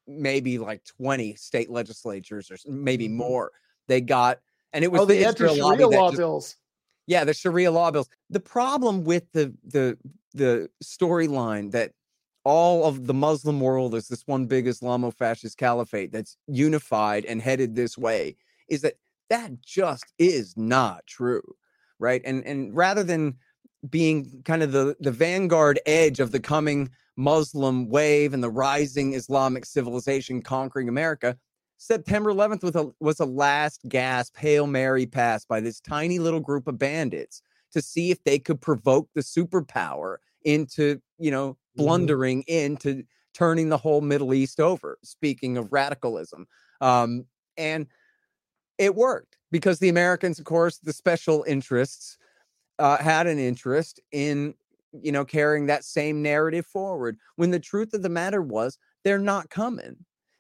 maybe like 20 state legislatures or maybe Mhm. more. They got and it was oh, the, Israel anti-Sharia law just- bills. yeah, the Sharia law bills. The problem with the the the storyline that all of the Muslim world is this one big Islamo-fascist caliphate that's unified and headed this way is that that just is not true, right? And and rather than being kind of the the vanguard edge of the coming Muslim wave and the rising Islamic civilization conquering America, September 11th was a, was a last gasp Hail Mary pass by this tiny little group of bandits to see if they could provoke the superpower into, you know, blundering into turning the whole Middle East over. Speaking of radicalism. Um, and it worked because the Americans, of course, the special interests uh, had an interest in, you know, carrying that same narrative forward when the truth of the matter was they're not coming.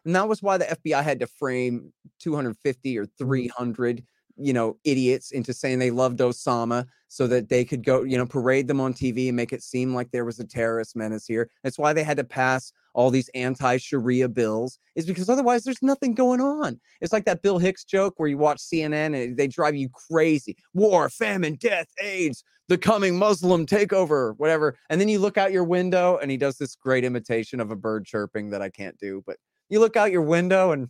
And that was why the FBI had to frame 250 or 300, you know, idiots into saying they loved Osama so that they could go, you know, parade them on TV and make it seem like there was a terrorist menace here. That's why they had to pass all these anti-Sharia bills, is because otherwise there's nothing going on. It's like that Bill Hicks joke where you watch CNN and they drive you crazy. War, famine, death, AIDS, the coming Muslim takeover, whatever. And then you look out your window and he does this great imitation of a bird chirping that I can't do, but you look out your window and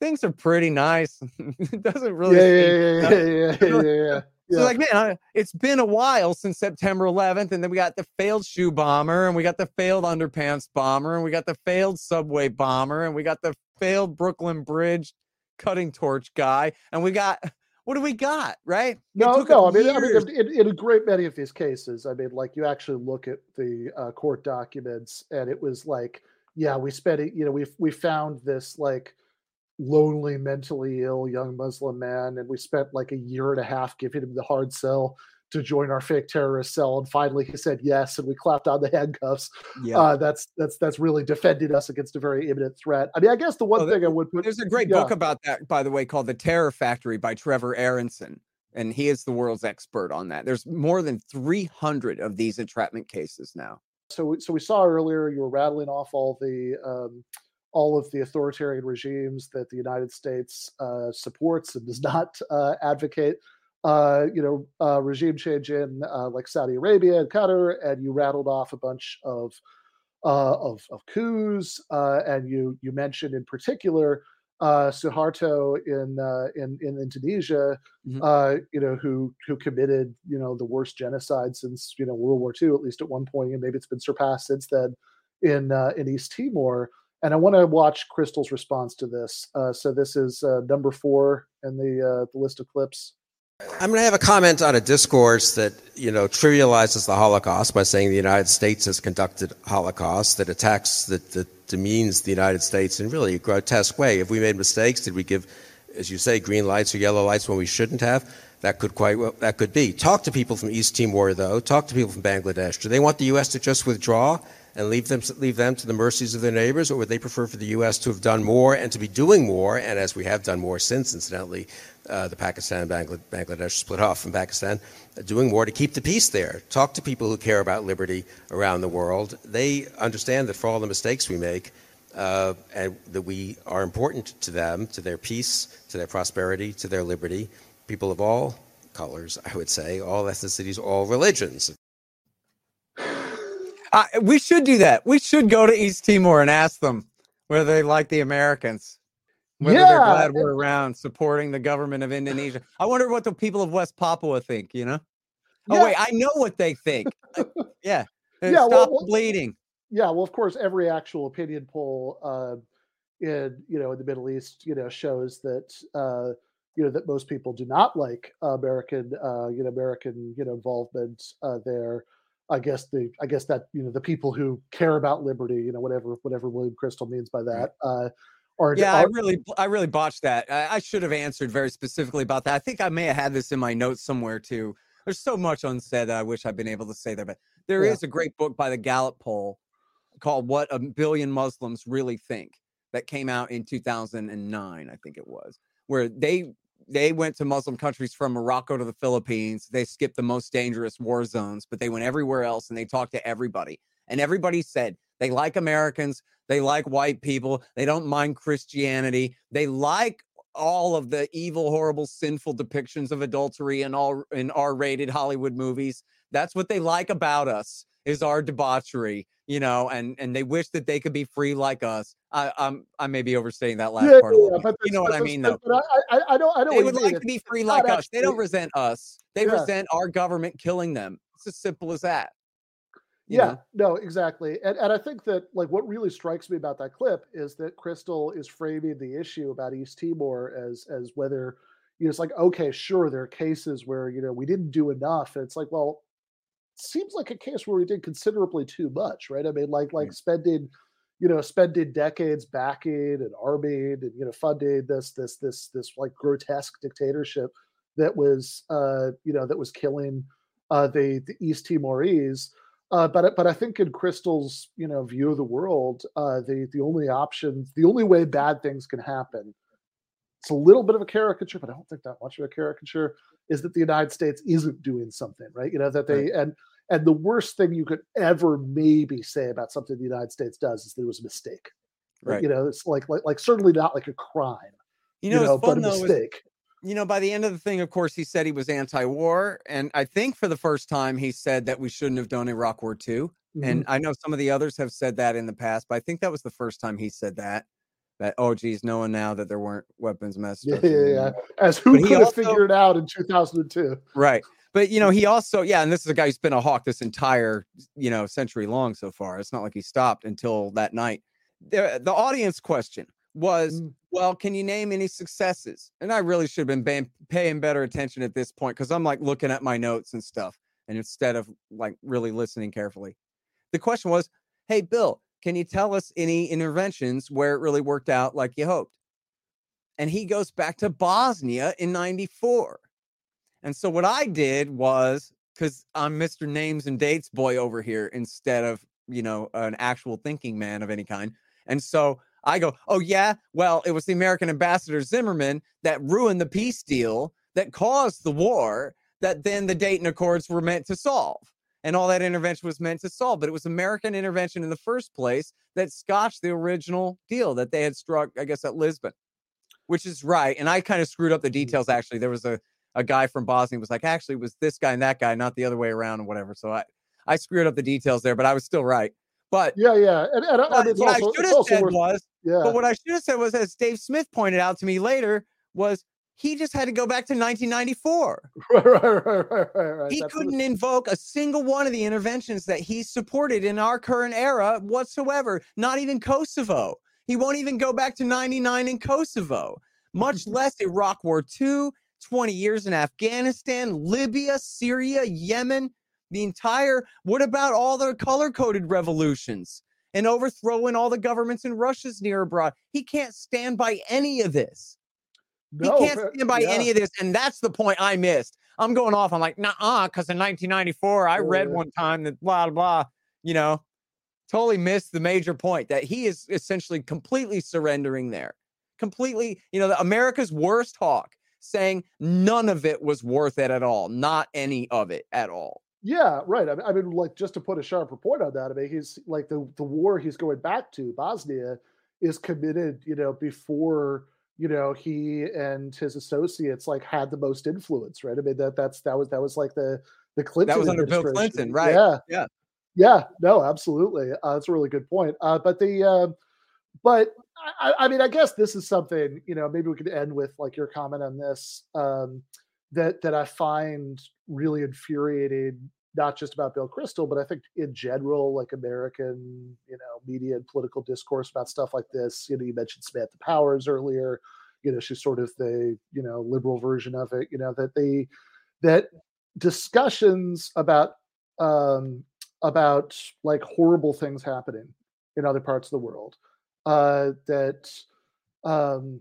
things are pretty nice. it doesn't really yeah, yeah, yeah, yeah, yeah, yeah, yeah, yeah. so like, man, I, it's been a while since September 11th, and then we got the failed shoe bomber, and we got the failed underpants bomber, and we got the failed subway bomber, and we got the failed Brooklyn Bridge cutting torch guy, and we got what do we got, right? No, no. I mean, I mean, in, in a great many of these cases, I mean, like you actually look at the uh, court documents, and it was like, yeah, we spent it. You know, we we found this like lonely, mentally ill young Muslim man, and we spent like a year and a half giving him the hard sell to join our fake terrorist cell, and finally he said yes, and we clapped on the handcuffs. yeah. Uh, that's that's that's really defended us against a very imminent threat. I mean, I guess the one Oh, thing I would put There's a great yeah. book about that, by the way, called The Terror Factory by Trevor Aaronson. And he is the world's expert on that. There's more than 300 of these entrapment cases now. so we- so we saw earlier you were rattling off all the um, all of the authoritarian regimes that the United States uh, supports and does not uh, advocate. Uh, you know, uh, regime change in uh, like Saudi Arabia and Qatar, and you rattled off a bunch of uh, of, of coups, uh, and you you mentioned in particular uh, Suharto in uh, in in Indonesia, Mhm. uh, you know, who who committed you know the worst genocide since you know World War II, at least at one point, and maybe it's been surpassed since then in uh, in East Timor. And I want to watch Kristol's response to this. Uh, so this is uh, number four in the uh, the list of clips. I'm going to have a comment on a discourse that you know trivializes the Holocaust by saying the United States has conducted Holocaust that attacks that, that demeans the United States in really a grotesque way. If we made mistakes, did we give, as you say, green lights or yellow lights when we shouldn't have? That could quite well, that could be. Talk to people from East Timor though. Talk to people from Bangladesh. Do they want the U.S. to just withdraw and leave them leave them to the mercies of their neighbors, or would they prefer for the U.S. to have done more and to be doing more? And as we have done more since, incidentally, uh, the Pakistan Bangla- Bangladesh split off from Pakistan, uh, doing more to keep the peace there. Talk to people who care about liberty around the world. They understand that for all the mistakes we make, uh, and that we are important to them, to their peace, to their prosperity, to their liberty. People of all colors, I would say, all ethnicities, all religions. Uh, we should do that. We should go to East Timor and ask them whether they like the Americans, whether they're glad we're around supporting the government of Indonesia. I wonder what the people of West Papua think. You know? Oh wait, I know what they think. Yeah, Uh, Yeah, stop well- bleeding. yeah well of course every actual opinion poll uh, in you know in the middle east you know shows that uh, you know that most people do not like american uh, you know american you know involvement uh, there i guess the i guess that you know the people who care about liberty you know whatever whatever william Kristol means by that uh, are Yeah, I really, I really botched that. I, I should have answered very specifically about that. I think I may have had this in my notes somewhere too. There's so much unsaid that I wish I'd been able to say there, but there is Yeah. a great book by the Gallup poll called "What a Billion Muslims Really Think" that came out in 2009, I think it was, where they they went to Muslim countries from Morocco to the Philippines. They skipped the most dangerous war zones, but they went everywhere else and they talked to everybody. And everybody said they like Americans, they like white people, they don't mind Christianity, they like all of the evil, horrible, sinful depictions of adultery in all in R-rated Hollywood movies. That's what they like about us is our debauchery, you know, and and they wish that they could be free like us. I I'm I may be overstating that last Yeah, part a yeah, but. You know what I mean, though. But I, I, I don't, I don't. They would like to be free like us. They don't resent us. They Yeah. resent our government killing them. It's as simple as that. you yeah, know? no, exactly. And and I think that like what really strikes me about that clip is that Kristol is framing the issue about East Timor as as whether you know it's like okay, sure, there are cases where you know we didn't do enough. And it's like, well, seems like a case where we did considerably too much, right? I mean, like like spending, you know, spending decades backing and arming and you know funding this this this this like grotesque dictatorship that was uh you know that was killing uh the the East Timorese. Uh, but but I think in Kristol's you know view of the world, uh, the the only option, the only way bad things can happen, it's a little bit of a caricature, but I don't think that much of a caricature, is that the United States isn't doing something right. You know that they and and the worst thing you could ever maybe say about something the United States does is that it was a mistake. Right. You know, it's like like like certainly not like a crime. You know, it's but a fun though. is- mistake. you know, by the end of the thing, of course, he said he was anti-war, and I think for the first time he said that we shouldn't have done Iraq War II. Mm-hmm. And I know some of the others have said that in the past, but I think that was the first time he said that. That oh, geez, knowing now that there weren't weapons mass Yeah, yeah, yeah. As who But could have also- figured out in 2002? Right. But you know, he also, yeah, and this is a guy who's been a hawk this entire, you know, century long so far. It's not like he stopped until that night. The, the audience question was, Mm. well, can you name any successes? And I really should have been ban- paying better attention at this point because I'm like looking at my notes and stuff, and instead of like really listening carefully. The question was, hey, Bill, can you tell us any interventions where it really worked out like you hoped? And he goes back to Bosnia in 94. And so what I did was because I'm Mr. Names and Dates boy over here instead of, you know, an actual thinking man of any kind. And so I go, oh, yeah, well, it was the American ambassador Zimmermann that ruined the peace deal that caused the war that then the Dayton Accords were meant to solve. And all that intervention was meant to solve. But it was American intervention in the first place that scotched the original deal that they had struck, I guess, at Lisbon, which is right. And I kind of screwed up the mm. details, actually. There was a a guy from Bosnia was like, actually, it was this guy and that guy, not the other way around, and whatever. So I, I screwed up the details there, but I was still right. But Yeah, yeah. And, and, what, and it's what also, I should have said worth, was, yeah. but what I should have said was, as Dave Smith pointed out to me later, was he just had to go back to 1994. right, right, right, right, right. He That's couldn't invoke a single one of the interventions that he supported in our current era whatsoever, not even Kosovo. He won't even go back to 99 in Kosovo, much less Iraq War II, 20 years in Afghanistan, Libya, Syria, Yemen, the entire. What about all the color coded revolutions and overthrowing all the governments in Russia's near abroad? He can't stand by any of this. No, he can't fair- stand by yeah. any of this. And that's the point I missed. I'm going off. I'm like, nah, because in 1994, I read one time that blah, blah, blah, you know, totally missed the major point that he is essentially completely surrendering there. Completely, you know, the America's worst hawk saying none of it was worth it at all. Not any of it at all. Yeah, right. I mean, I mean, like just to put a sharper point on that, I mean, he's like the the war he's going back to, Bosnia, is committed, you know, before you know he and his associates like had the most influence, right? I mean, that that's that was that was like the the Clinton was under Bill. Clinton, right. Yeah, Yeah. yeah. No, absolutely. Uh, that's a really good point. Uh, but the um but I, I- mean, I guess this is something you know. Maybe we could end with like your comment on this. Um, that that I find really infuriating, not just about Bill Kristol, but I think in general, like American, you know, media and political discourse about stuff like this. You know, you mentioned Samantha Powers earlier. You know, she's sort of the you know liberal version of it. You know that they that discussions about um, about like horrible things happening in other parts of the world uh, that um,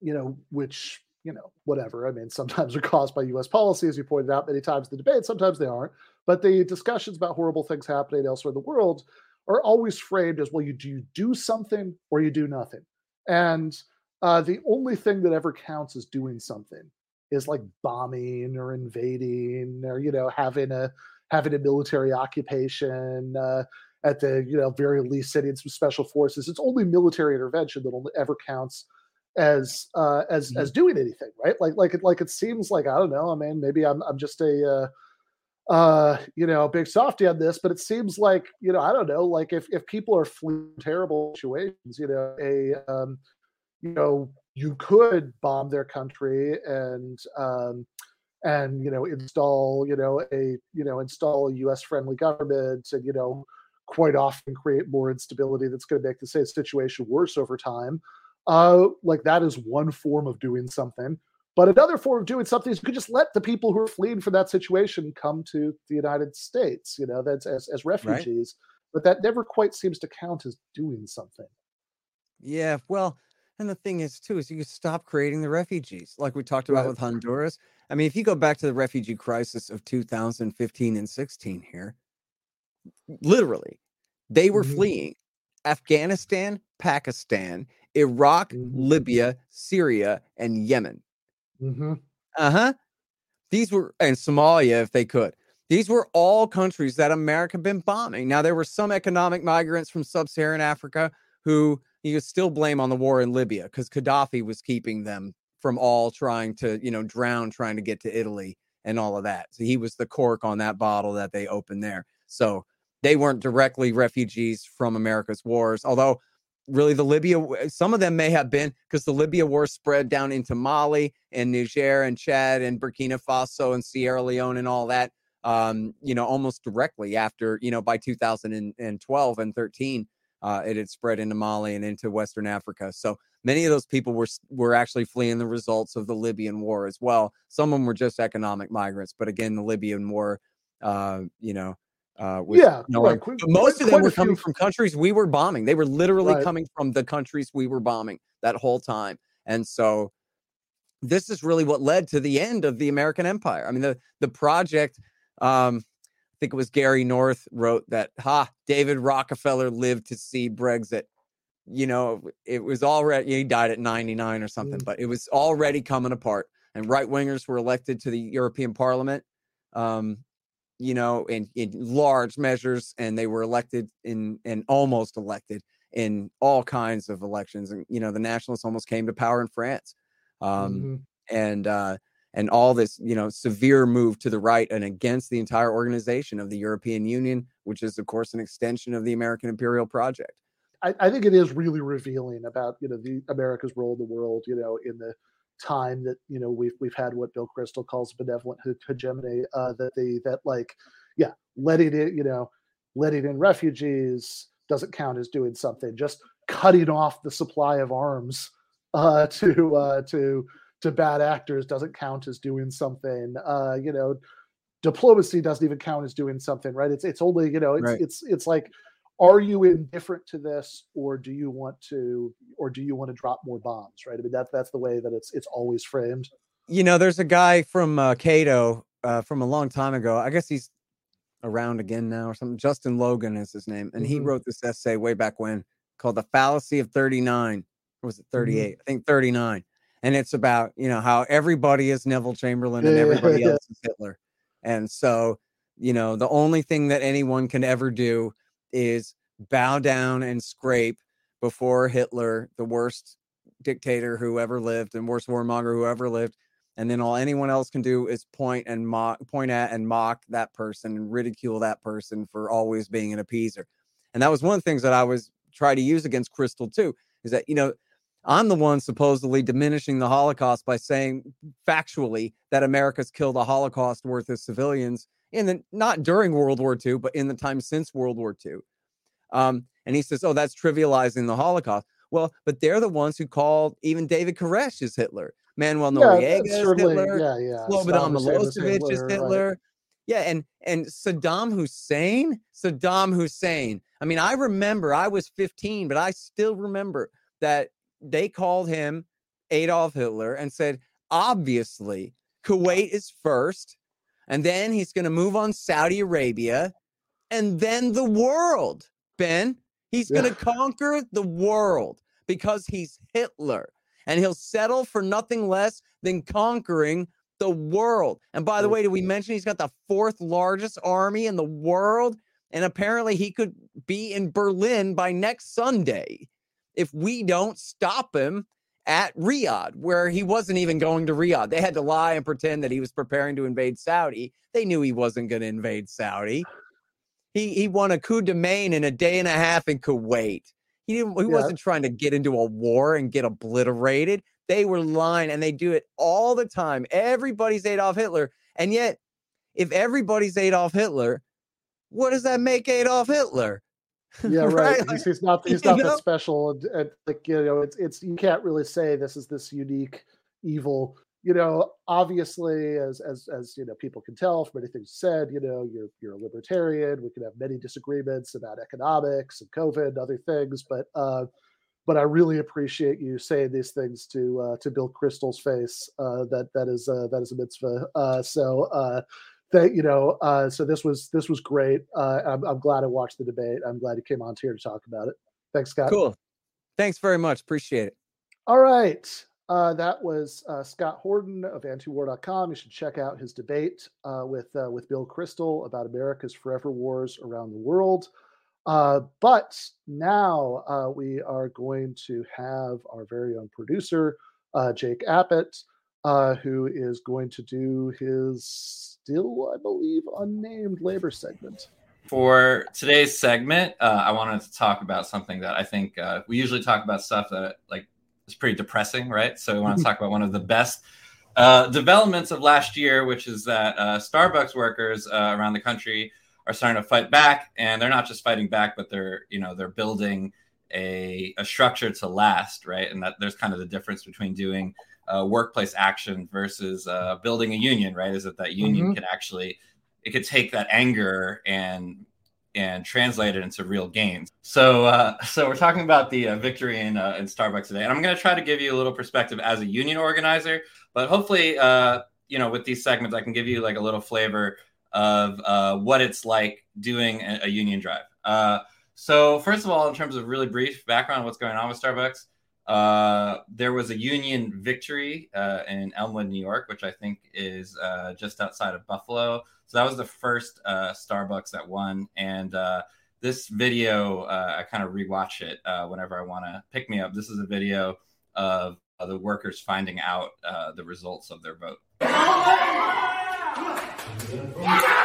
you know which you know whatever i mean sometimes are caused by us policy as you pointed out many times in the debate sometimes they aren't but the discussions about horrible things happening elsewhere in the world are always framed as well you do you do something or you do nothing? And uh, the only thing that ever counts is doing something is like bombing or invading or you know having a having a military occupation uh, at the you know very least sending some special forces it's only military intervention that only ever counts as uh, as mm-hmm. as doing anything, right? Like like it like it seems like I don't know. I mean, maybe I'm I'm just a uh, uh, you know, big softy on this, but it seems like, you know, I don't know, like if, if people are fleeing terrible situations, you know, a, um, you know, you could bomb their country and, um, and, you know, install, you know, a, you know, install a US friendly government and, you know, quite often create more instability that's going to make the same situation worse over time. Uh, like that is one form of doing something. But another form of doing something is you could just let the people who are fleeing from that situation come to the United States, you know, that's as, as refugees. Right. But that never quite seems to count as doing something. Yeah, well, and the thing is too is you stop creating the refugees, like we talked about right. with Honduras. I mean, if you go back to the refugee crisis of 2015 and 16 here, literally, they were mm-hmm. fleeing Afghanistan, Pakistan, Iraq, mm-hmm. Libya, Syria, and Yemen. Mm-hmm. Uh huh. These were, and Somalia, if they could. These were all countries that America had been bombing. Now, there were some economic migrants from sub Saharan Africa who you could still blame on the war in Libya because Gaddafi was keeping them from all trying to, you know, drown, trying to get to Italy and all of that. So he was the cork on that bottle that they opened there. So they weren't directly refugees from America's wars, although really the Libya, some of them may have been because the Libya war spread down into Mali and Niger and Chad and Burkina Faso and Sierra Leone and all that. Um, you know, almost directly after, you know, by 2012 and 13, uh, it had spread into Mali and into Western Africa. So many of those people were were actually fleeing the results of the Libyan war as well. Some of them were just economic migrants, but again, the Libyan war, uh, you know, uh, yeah, no, right. most of them were coming from countries we were bombing. They were literally right. coming from the countries we were bombing that whole time. And so this is really what led to the end of the American empire. I mean, the the project, um, I think it was Gary North wrote that, ha, David Rockefeller lived to see Brexit. You know, it was already, he died at 99 or something, mm. but it was already coming apart. And right wingers were elected to the European Parliament. Um, you know, in, in large measures, and they were elected in and almost elected in all kinds of elections. And you know, the nationalists almost came to power in France, um, mm-hmm. and uh, and all this, you know, severe move to the right and against the entire organization of the European Union, which is of course an extension of the American imperial project. I, I think it is really revealing about you know the America's role in the world. You know, in the time that you know we've we've had what Bill Kristol calls benevolent hegemony. Uh, that the that like yeah, letting it you know letting in refugees doesn't count as doing something. Just cutting off the supply of arms uh, to uh, to to bad actors doesn't count as doing something. Uh, you know, diplomacy doesn't even count as doing something, right? It's it's only you know it's right. it's it's like are you indifferent to this or do you want to or do you want to drop more bombs right? I mean that's that's the way that it's it's always framed. You know there's a guy from uh, cato uh, from a long time ago. I guess he's around again now or something. Justin logan is his name and mm-hmm. he wrote this essay way back when called the fallacy of 39 or was it 38 mm-hmm. i think 39 and it's about you know how everybody is neville chamberlain and everybody else is hitler. And so you know the only thing that anyone can ever do is bow down and scrape before Hitler, the worst dictator who ever lived and worst warmonger who ever lived. And then all anyone else can do is point and mock, point at and mock that person and ridicule that person for always being an appeaser. And that was one of the things that I was trying to use against Kristol too, is that, you know, I'm the one supposedly diminishing the Holocaust by saying factually that America's killed a Holocaust worth of civilians in the not during World War II, but in the time since World War II. Um, and he says, "Oh, that's trivializing the Holocaust." Well, but they're the ones who called even David Koresh as Hitler, Manuel Noriega yeah, as Hitler, yeah, yeah, Slobodan Milosevic as Hitler. Right. Yeah, and and Saddam Hussein, Saddam Hussein. I mean, I remember I was 15, but I still remember that they called him Adolf Hitler and said, obviously, Kuwait is first and then he's going to move on Saudi Arabia and then the world. Ben, he's going to conquer the world because he's Hitler and he'll settle for nothing less than conquering the world. And by the way, did we mention he's got the fourth largest army in the world? And apparently he could be in Berlin by next Sunday if we don't stop him at Riyadh, where he wasn't even going to Riyadh. They had to lie and pretend that he was preparing to invade Saudi. They knew he wasn't going to invade Saudi. He he won a coup de main in a day and a half in Kuwait. He didn't. He Yeah. wasn't trying to get into a war and get obliterated. They were lying, and they do it all the time. Everybody's Adolf Hitler, and yet, if everybody's Adolf Hitler, what does that make Adolf Hitler? Yeah, right. Like, he's, he's not he's not that special, and, and like you know, it's it's you can't really say this is this unique evil. You know, obviously, as as as you know, people can tell from anything said. You know, you're you're a libertarian. We can have many disagreements about economics and COVID and other things, but uh, but I really appreciate you saying these things to uh, to Bill Kristol's face. Uh, that that is uh, that is a mitzvah. Uh, so. That you know uh so this was this was great. Uh I'm, I'm glad i watched the debate. I'm glad you came on here to talk about it. Thanks scott. Cool. Thanks very much. Appreciate it. all right. Uh that was uh scott Horton of antiwar.com you should check out his debate uh with uh, with bill Kristol about america's forever wars around the world. Uh but now uh we are going to have our very own producer uh jake appett uh who is going to do his still i believe unnamed labor segment For today's segment, uh, I wanted to talk about something that I think uh, we usually talk about stuff that like is pretty depressing, right? So we want to talk about one of the best uh, developments of last year, which is that uh, Starbucks workers uh, around the country are starting to fight back, and they're not just fighting back, but they're you know they're building a, a structure to last, right? And that there's kind of the difference between doing uh, workplace action versus uh, building a union, right? Is that that union Mhm. can actually it could take that anger and and translate it into real gains. So, uh, so we're talking about the uh, victory in uh, in Starbucks today, and I'm going to try to give you a little perspective as a union organizer, but hopefully, uh, you know, with these segments, I can give you like a little flavor of uh, what it's like doing a, a union drive. Uh, so, first of all, in terms of really brief background, what's going on with Starbucks? Uh, there was a union victory uh, in Elmwood, New York, which I think is uh, just outside of Buffalo. So that was the first uh, Starbucks that won. And uh, this video, uh, I kind of rewatch it whenever I want to pick me up. This is a video of the workers finding out the results of their vote. Yeah,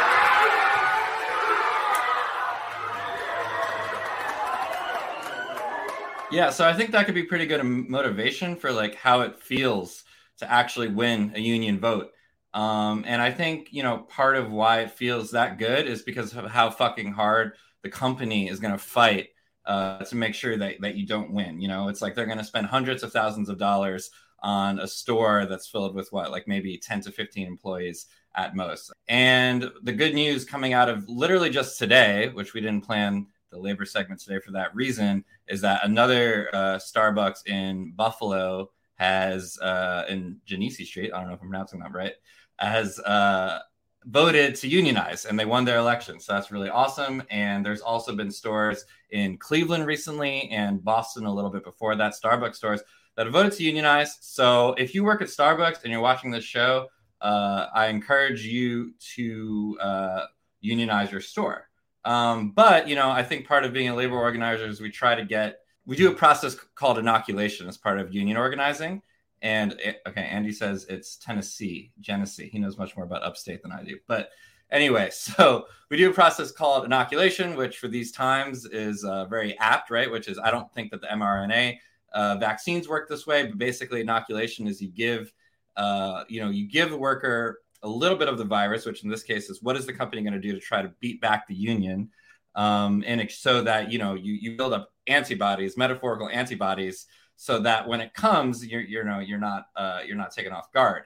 so I think that could be pretty good motivation for like how it feels to actually win a union vote. Um, and I think, you know, part of why it feels that good is because of how fucking hard the company is going to fight uh, to make sure that, that you don't win. You know, it's like they're going to spend hundreds of thousands of dollars on a store that's filled with what, like maybe 10 to 15 employees at most. And the good news coming out of literally just today, which we didn't plan the labor segment today for that reason, is that another uh, Starbucks in Buffalo has, uh, in Genesee Street, I don't know if I'm pronouncing that right, has uh, voted to unionize and they won their election. So that's really awesome. And there's also been stores in Cleveland recently and Boston a little bit before that, Starbucks stores that have voted to unionize. So if you work at Starbucks and you're watching this show, uh, I encourage you to uh, unionize your store. Um, but you know, I think part of being a labor organizer is we try to get we do a process called inoculation as part of union organizing. And it, okay, Andy says it's Tennessee, Genesee. He knows much more about upstate than I do. But anyway, so we do a process called inoculation, which for these times is uh, very apt, right? Which is I don't think that the mRNA uh, vaccines work this way, but basically inoculation is you give, uh, you know, you give a worker a little bit of the virus, which in this case is what is the company going to do to try to beat back the union, um, and it's so that you know you you build up antibodies, metaphorical antibodies, so that when it comes, you're you know you're not uh, you're not taken off guard.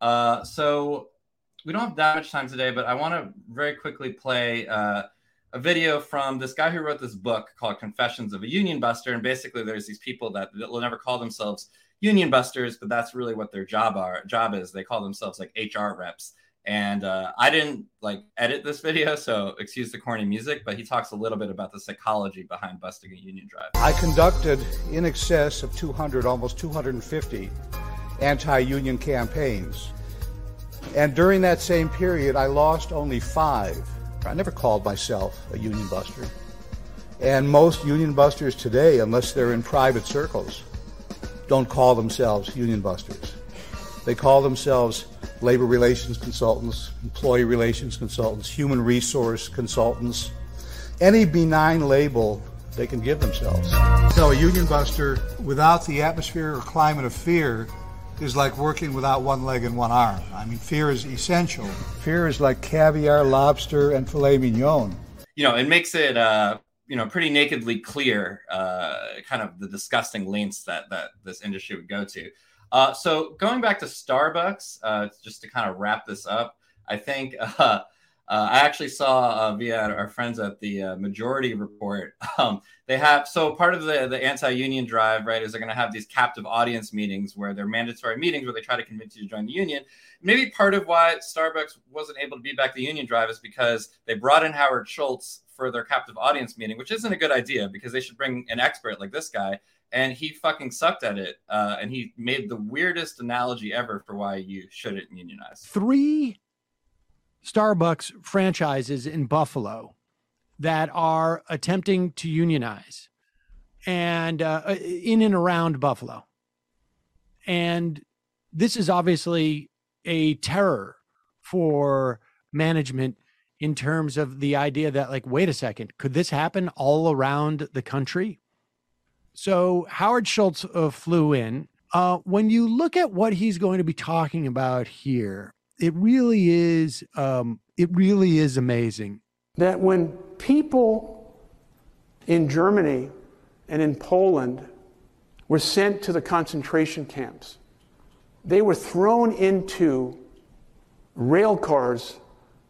Uh, so we don't have that much time today, but I want to very quickly play uh, a video from this guy who wrote this book called Confessions of a Union Buster, and basically there's these people that will never call themselves union busters, but that's really what their job are job is. They call themselves like HR reps. And uh, I didn't like edit this video, so excuse the corny music, but he talks a little bit about the psychology behind busting a union drive. I conducted in excess of 200, almost 250 anti union campaigns. And during that same period, I lost only five. I never called myself a union buster. And most union busters today, unless they're in private circles, don't call themselves union busters. They call themselves labor relations consultants, employee relations consultants, human resource consultants, any benign label they can give themselves. So, a union buster without the atmosphere or climate of fear is like working without one leg and one arm. I mean, fear is essential. Fear is like caviar, lobster, and filet mignon. You know, it makes it uh, you know pretty nakedly clear, uh, kind of the disgusting lengths that that this industry would go to. Uh, so going back to Starbucks, uh, just to kind of wrap this up, I think uh, uh I actually saw uh, via our friends at the uh, Majority Report. Um, they have so part of the the anti-union drive, right, is they're going to have these captive audience meetings where they're mandatory meetings where they try to convince you to join the union. Maybe part of why Starbucks wasn't able to beat back the union drive is because they brought in Howard Schultz for their captive audience meeting, which isn't a good idea because they should bring an expert like this guy and he fucking sucked at it. Uh, and he made the weirdest analogy ever for why you shouldn't unionize. Three Starbucks franchises in Buffalo that are attempting to unionize and uh, uh, in and around Buffalo. And this is obviously a terror for management in terms of the idea that, like, wait a second, could this happen all around the country? So Howard Schultz uh, flew in. Uh, when you look at what he's going to be talking about here, it really is um, it really is amazing that when people in Germany and in Poland were sent to the concentration camps, they were thrown into rail cars,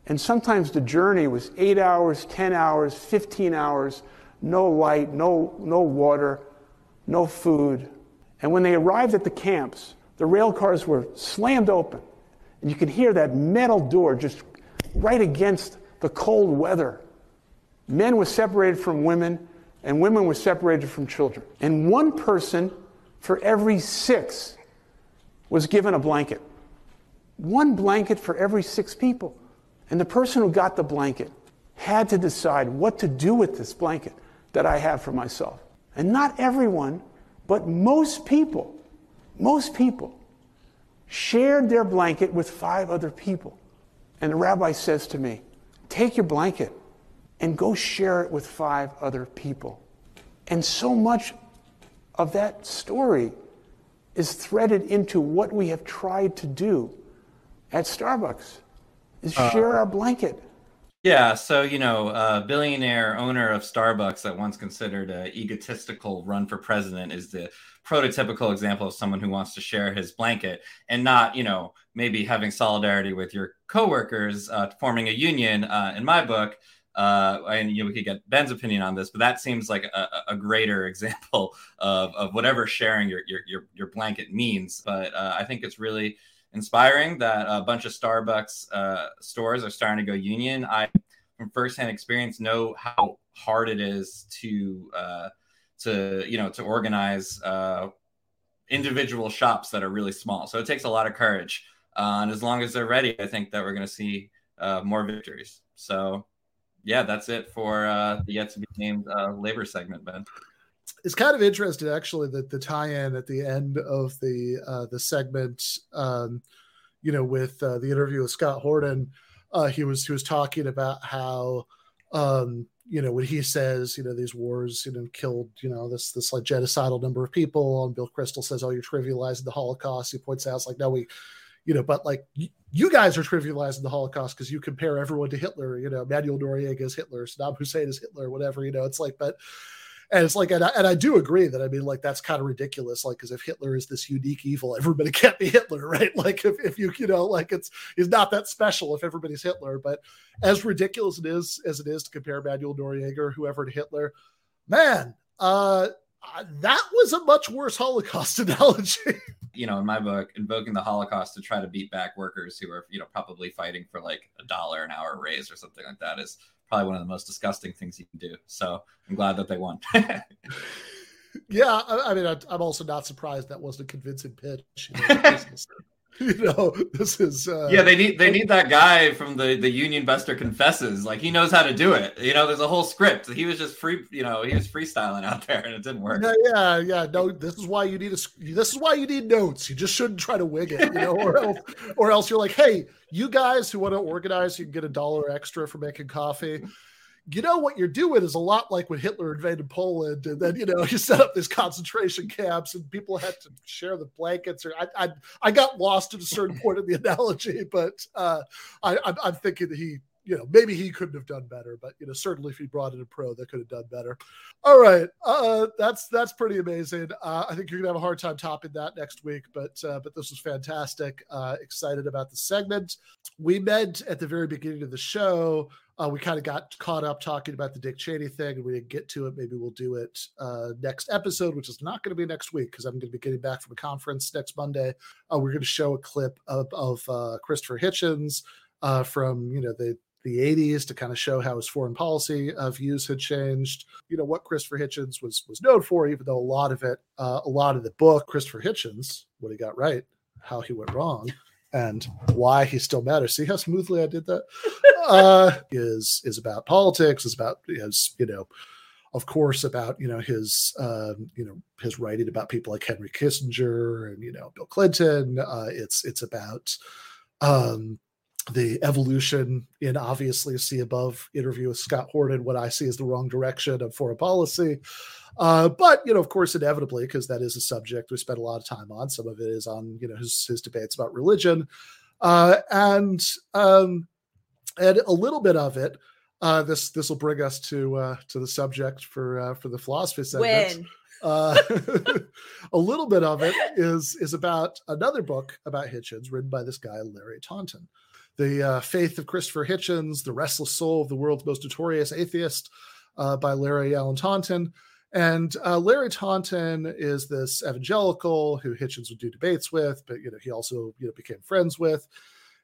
and sometimes the journey was eight hours, 10 hours, 15 hours, no light, no, no water, no food. And when they arrived at the camps, the rail cars were slammed open. And you could hear that metal door just right against the cold weather. Men were separated from women, and women were separated from children. And one person for every six was given a blanket. One blanket for every six people. And the person who got the blanket had to decide what to do with this blanket that I have for myself. And not everyone, but most people, most people shared their blanket with five other people. And the rabbi says to me, Take your blanket and go share it with five other people. And so much of that story is threaded into what we have tried to do at Starbucks is uh, share our blanket. Yeah, so you know, a billionaire owner of Starbucks that once considered an egotistical run for president is the prototypical example of someone who wants to share his blanket and not, you know, maybe having solidarity with your coworkers, uh, forming a union. Uh, in my book, uh, and you know, we could get Ben's opinion on this, but that seems like a, a greater example of, of whatever sharing your, your, your, your blanket means. But uh, I think it's really inspiring that a bunch of Starbucks uh, stores are starting to go union. I, from firsthand experience, know how hard it is to uh, to you know to organize uh, individual shops that are really small. So it takes a lot of courage, uh, and as long as they're ready, I think that we're going to see uh, more victories. So yeah, that's it for uh, the yet to be named labor segment, Ben it's kind of interesting actually that the tie-in at the end of the uh, the segment, um, you know, with uh, the interview with Scott Horton, uh, he was he was talking about how, um, you know, when he says, you know, these wars, you know, killed, you know, this this like genocidal number of people, and Bill Kristol says, oh, you're trivializing the Holocaust. He points out, it's like, no, we, you know, but like you guys are trivializing the Holocaust because you compare everyone to Hitler. You know, Manuel Noriega is Hitler, Saddam Hussein is Hitler, whatever. You know, it's like, but and it's like and I, and I do agree that i mean like that's kind of ridiculous like because if hitler is this unique evil everybody can't be hitler right? Like if, if you you know like it's he's not that special if everybody's hitler but as ridiculous it is as it is to compare manuel noriega or whoever to hitler man uh that was a much worse holocaust analogy. You know in my book invoking the holocaust to try to beat back workers who are you know probably fighting for like a dollar an hour raise or something like that is probably one of the most disgusting things you can do. So I'm glad that they won. yeah, I, I mean, I, am also not surprised that wasn't a convincing pitch. You know, you know, this is uh, yeah. They need they need that guy from the the Union Buster confesses. Like he knows how to do it. You know, there's a whole script. He was just free. You know, he was freestyling out there, and it didn't work. Yeah, yeah, yeah. No, this is why you need a. This is why you need notes. You just shouldn't try to wig it, you know, or else, or else you're like, hey, you guys who want to organize, you can get a dollar extra for making coffee you know what you're doing is a lot like when Hitler invaded Poland, and then you know you set up these concentration camps, and people had to share the blankets. Or I, I, I got lost at a certain point in the analogy, but uh, I, I'm, I'm thinking that he, you know, maybe he couldn't have done better, but you know, certainly if he brought in a pro, they could have done better. All right, uh, that's that's pretty amazing. Uh, I think you're gonna have a hard time topping that next week, but uh, but this was fantastic. Uh, excited about the segment. We meant at the very beginning of the show uh, we kind of got caught up talking about the Dick Cheney thing, and we didn't get to it. Maybe we'll do it uh, next episode, which is not going to be next week because I'm going to be getting back from a conference next Monday. Uh, we're going to show a clip of, of uh, Christopher Hitchens uh, from you know the the 80s to kind of show how his foreign policy uh, views had changed. You know what Christopher Hitchens was was known for, even though a lot of it, a lot of the book, Christopher Hitchens, what he got right, how he went wrong and why he still matters. See how smoothly I did that? uh, is is about politics. Is about is you know, of course, about you know his um, you know his writing about people like Henry Kissinger and you know Bill Clinton. Uh, it's it's about um, the evolution in obviously see above interview with Scott Horton, what I see is the wrong direction of foreign policy. Uh, but you know, of course, inevitably, because that is a subject we spent a lot of time on. Some of it is on you know his his debates about religion, uh, and um, and a little bit of it. Uh, this this will bring us to uh, to the subject for uh, for the philosophy segment. When? Uh, a little bit of it is is about another book about Hitchens written by this guy Larry Taunton, the uh, Faith of Christopher Hitchens, the Restless Soul of the World's Most Notorious Atheist, uh, by Larry Allen Taunton. And uh, Larry Taunton is this evangelical who Hitchens would do debates with, but you know he also you know became friends with,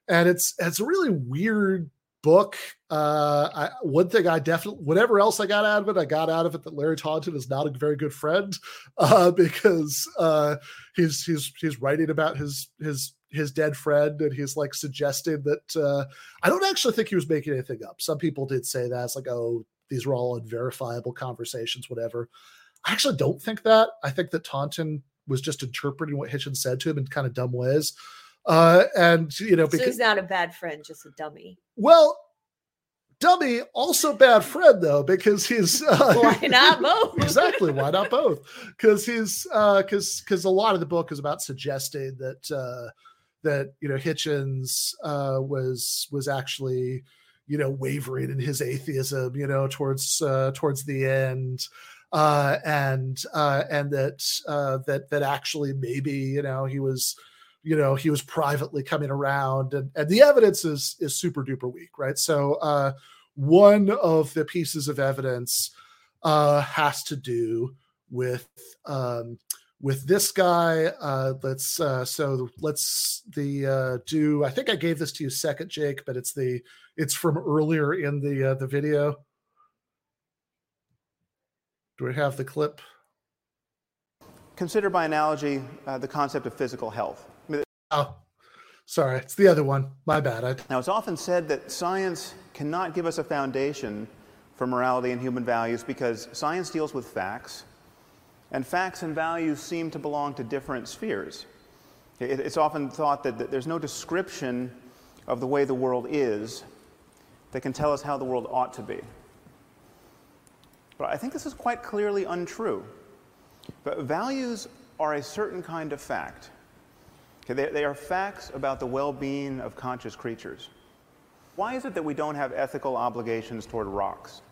and it's it's a really weird book. Uh, I, one thing I definitely, whatever else I got out of it, I got out of it that Larry Taunton is not a very good friend uh, because uh, he's he's he's writing about his his his dead friend and he's like suggesting that uh, I don't actually think he was making anything up. Some people did say that it's like, oh, these were all unverifiable conversations, whatever. I actually don't think that. I think that Taunton was just interpreting what Hitchens said to him in kind of dumb ways. Uh, and you know, because, so he's not a bad friend, just a dummy. Well, dummy, also bad friend though, because he's uh, why not both? exactly, why not both? Because he's uh, because because a lot of the book is about suggesting that uh, that you know Hitchens uh, was was actually you know wavering in his atheism, you know, towards uh, towards the end. Uh, and uh, and that uh, that that actually maybe you know he was you know he was privately coming around and, and the evidence is is super duper weak right so uh one of the pieces of evidence uh has to do with um with this guy uh let's uh so let's the uh do i think i gave this to you second jake but it's the it's from earlier in the uh the video do we have the clip consider by analogy uh, the concept of physical health Oh, sorry. It's the other one. My bad. I... Now, it's often said that science cannot give us a foundation for morality and human values because science deals with facts, and facts and values seem to belong to different spheres. It's often thought that there's no description of the way the world is that can tell us how the world ought to be. But I think this is quite clearly untrue. But values are a certain kind of fact. Okay, they, they are facts about the well being of conscious creatures. Why is it that we don't have ethical obligations toward rocks?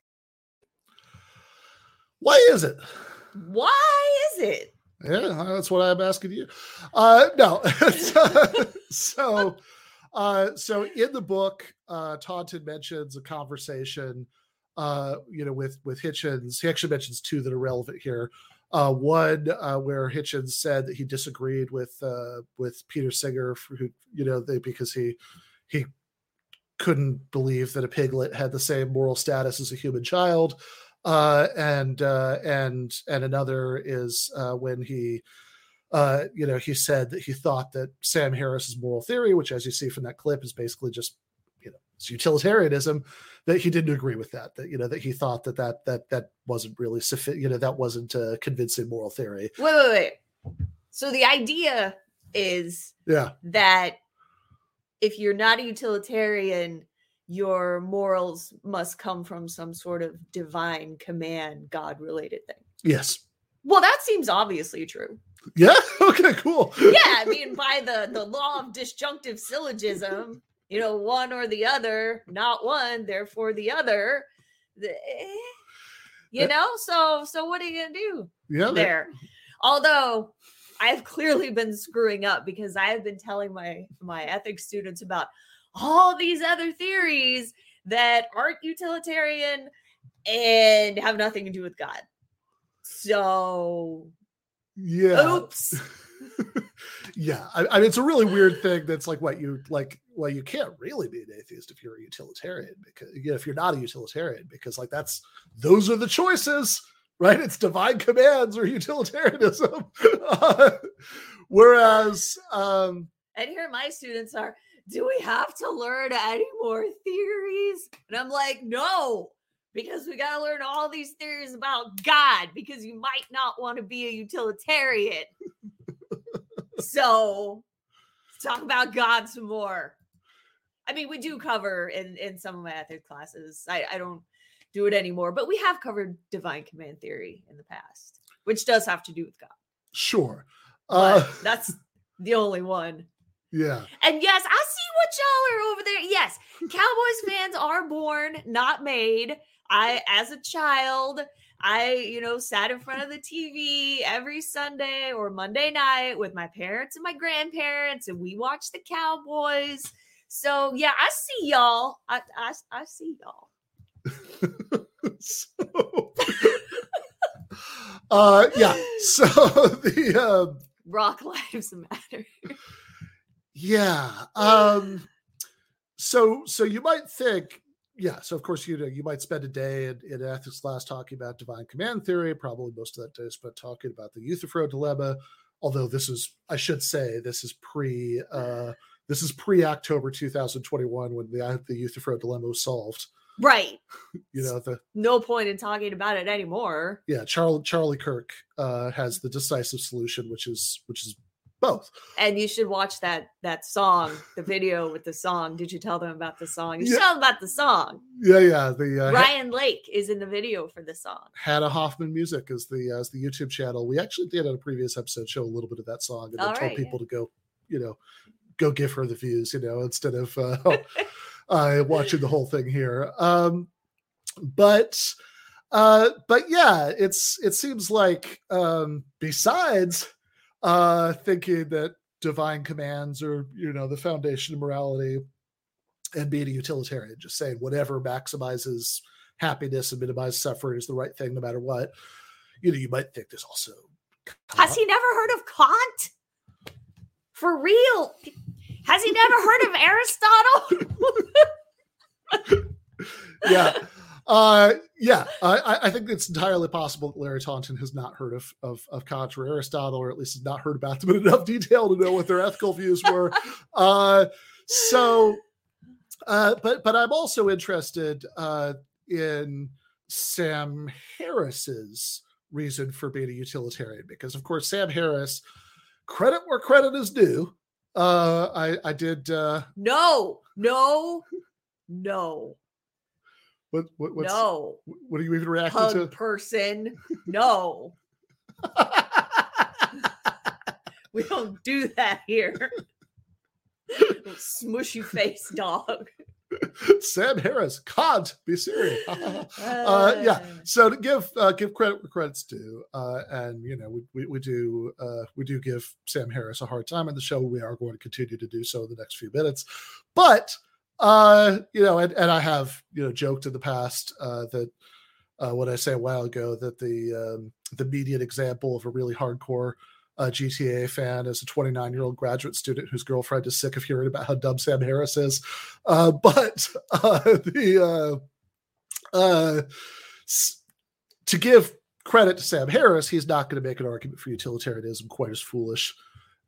Why is it? Why is it? Yeah, that's what I'm asking you. Uh, no, so uh, so in the book, uh, Taunton mentions a conversation, uh, you know, with with Hitchens. He actually mentions two that are relevant here. Uh, one uh, where Hitchens said that he disagreed with uh, with Peter Singer, for who you know they because he he couldn't believe that a piglet had the same moral status as a human child, uh, and uh, and and another is uh, when he uh, you know, he said that he thought that Sam Harris's moral theory, which, as you see from that clip, is basically just, you know, it's utilitarianism. That he didn't agree with that. That you know, that he thought that that that that wasn't really sufficient. You know, that wasn't a convincing moral theory. Wait, wait, wait. So the idea is Yeah. that if you're not a utilitarian, your morals must come from some sort of divine command, God related thing. Yes. Well, that seems obviously true. Yeah. Okay. Cool. Yeah, I mean, by the the law of disjunctive syllogism, you know, one or the other, not one, therefore the other. The- eh, You know, so so what are you gonna do? Yeah. that- there. Although I've clearly been screwing up because I have been telling my my ethics students about all these other theories that aren't utilitarian and have nothing to do with God. So Yeah. oops. yeah. I, I mean, it's a really weird thing. That's like what you like. Well, you can't really be an atheist if you're a utilitarian because you know, if you're not a utilitarian, because like that's those are the choices, right? It's divine commands or utilitarianism. Uh, whereas, um, And here my students are, do we have to learn any more theories? And I'm like, no, because we got to learn all these theories about God because you might not want to be a utilitarian. so talk about God some more. I mean, we do cover in in some of my ethics classes. I, I don't do it anymore, but we have covered divine command theory in the past, which does have to do with God. sure. Uh, that's the only one. yeah. And yes, I what y'all are over there. Yes, Cowboys fans are born, not made. I, as a child, I, you know, sat in front of the TV every Sunday or Monday night with my parents and my grandparents, and we watched the Cowboys. So yeah, I see y'all. I I, I see y'all. so, Uh, yeah. So the um, Rock lives matter. Yeah. Um so so you might think yeah, so of course you know you might spend a day in, in ethics class talking about divine command theory. Probably most of that day is spent talking about the Euthyphro dilemma. Although this is, I should say, this is pre, uh, this is pre October 2021 when the the Euthyphro dilemma was solved. Right. You know the No point in talking about it anymore. yeah Charlie Charlie Kirk uh, has the decisive solution, which is which is both. And you should watch that that song, the video with the song. Did you tell them about the song? You Yeah. tell them about the song. Yeah, yeah. The uh, Ryan Lake is in the video for the song. Hannah Hoffman Music is the uh, is the YouTube channel. We actually did on a previous episode show a little bit of that song and then All told right, people to go, you know, go give her the views, you know, instead of uh, uh, watching the whole thing here. Um, but uh, but yeah, it's it seems like um, besides uh, thinking that divine commands are you know the foundation of morality and being a utilitarian, just saying whatever maximizes happiness and minimizes suffering is the right thing no matter what. You know, you might think there's also Has he never heard of Kant? For real? Has he never heard of Aristotle? yeah. Uh, yeah, I, I- think it's entirely possible that Larry Taunton has not heard of, of of Kant or Aristotle, or at least has not heard about them in enough detail to know what their ethical views were. Uh, so, uh, but but I'm also interested uh, in Sam Harris's reason for being a utilitarian because, of course, Sam Harris, credit where credit is due. Uh, I I did. Uh, no, no, no, what, what what's no. what are you even reacting Hug to? person. No. we don't do that here. Smushy face dog. Sam Harris can't be serious. uh, yeah. So to give uh, give credit where credit's due, uh, and you know we, we, we do uh, we do give Sam Harris a hard time in the show. We are going to continue to do so in the next few minutes, but uh, you know, and, and I have you know joked in the past uh, that uh, what I say a while ago that the um, the immediate example of a really hardcore uh, GTA fan is a 29 year old graduate student whose girlfriend is sick of hearing about how dumb Sam Harris is. Uh, but uh, the uh, uh, to give credit to Sam Harris, he's not going to make an argument for utilitarianism quite as foolish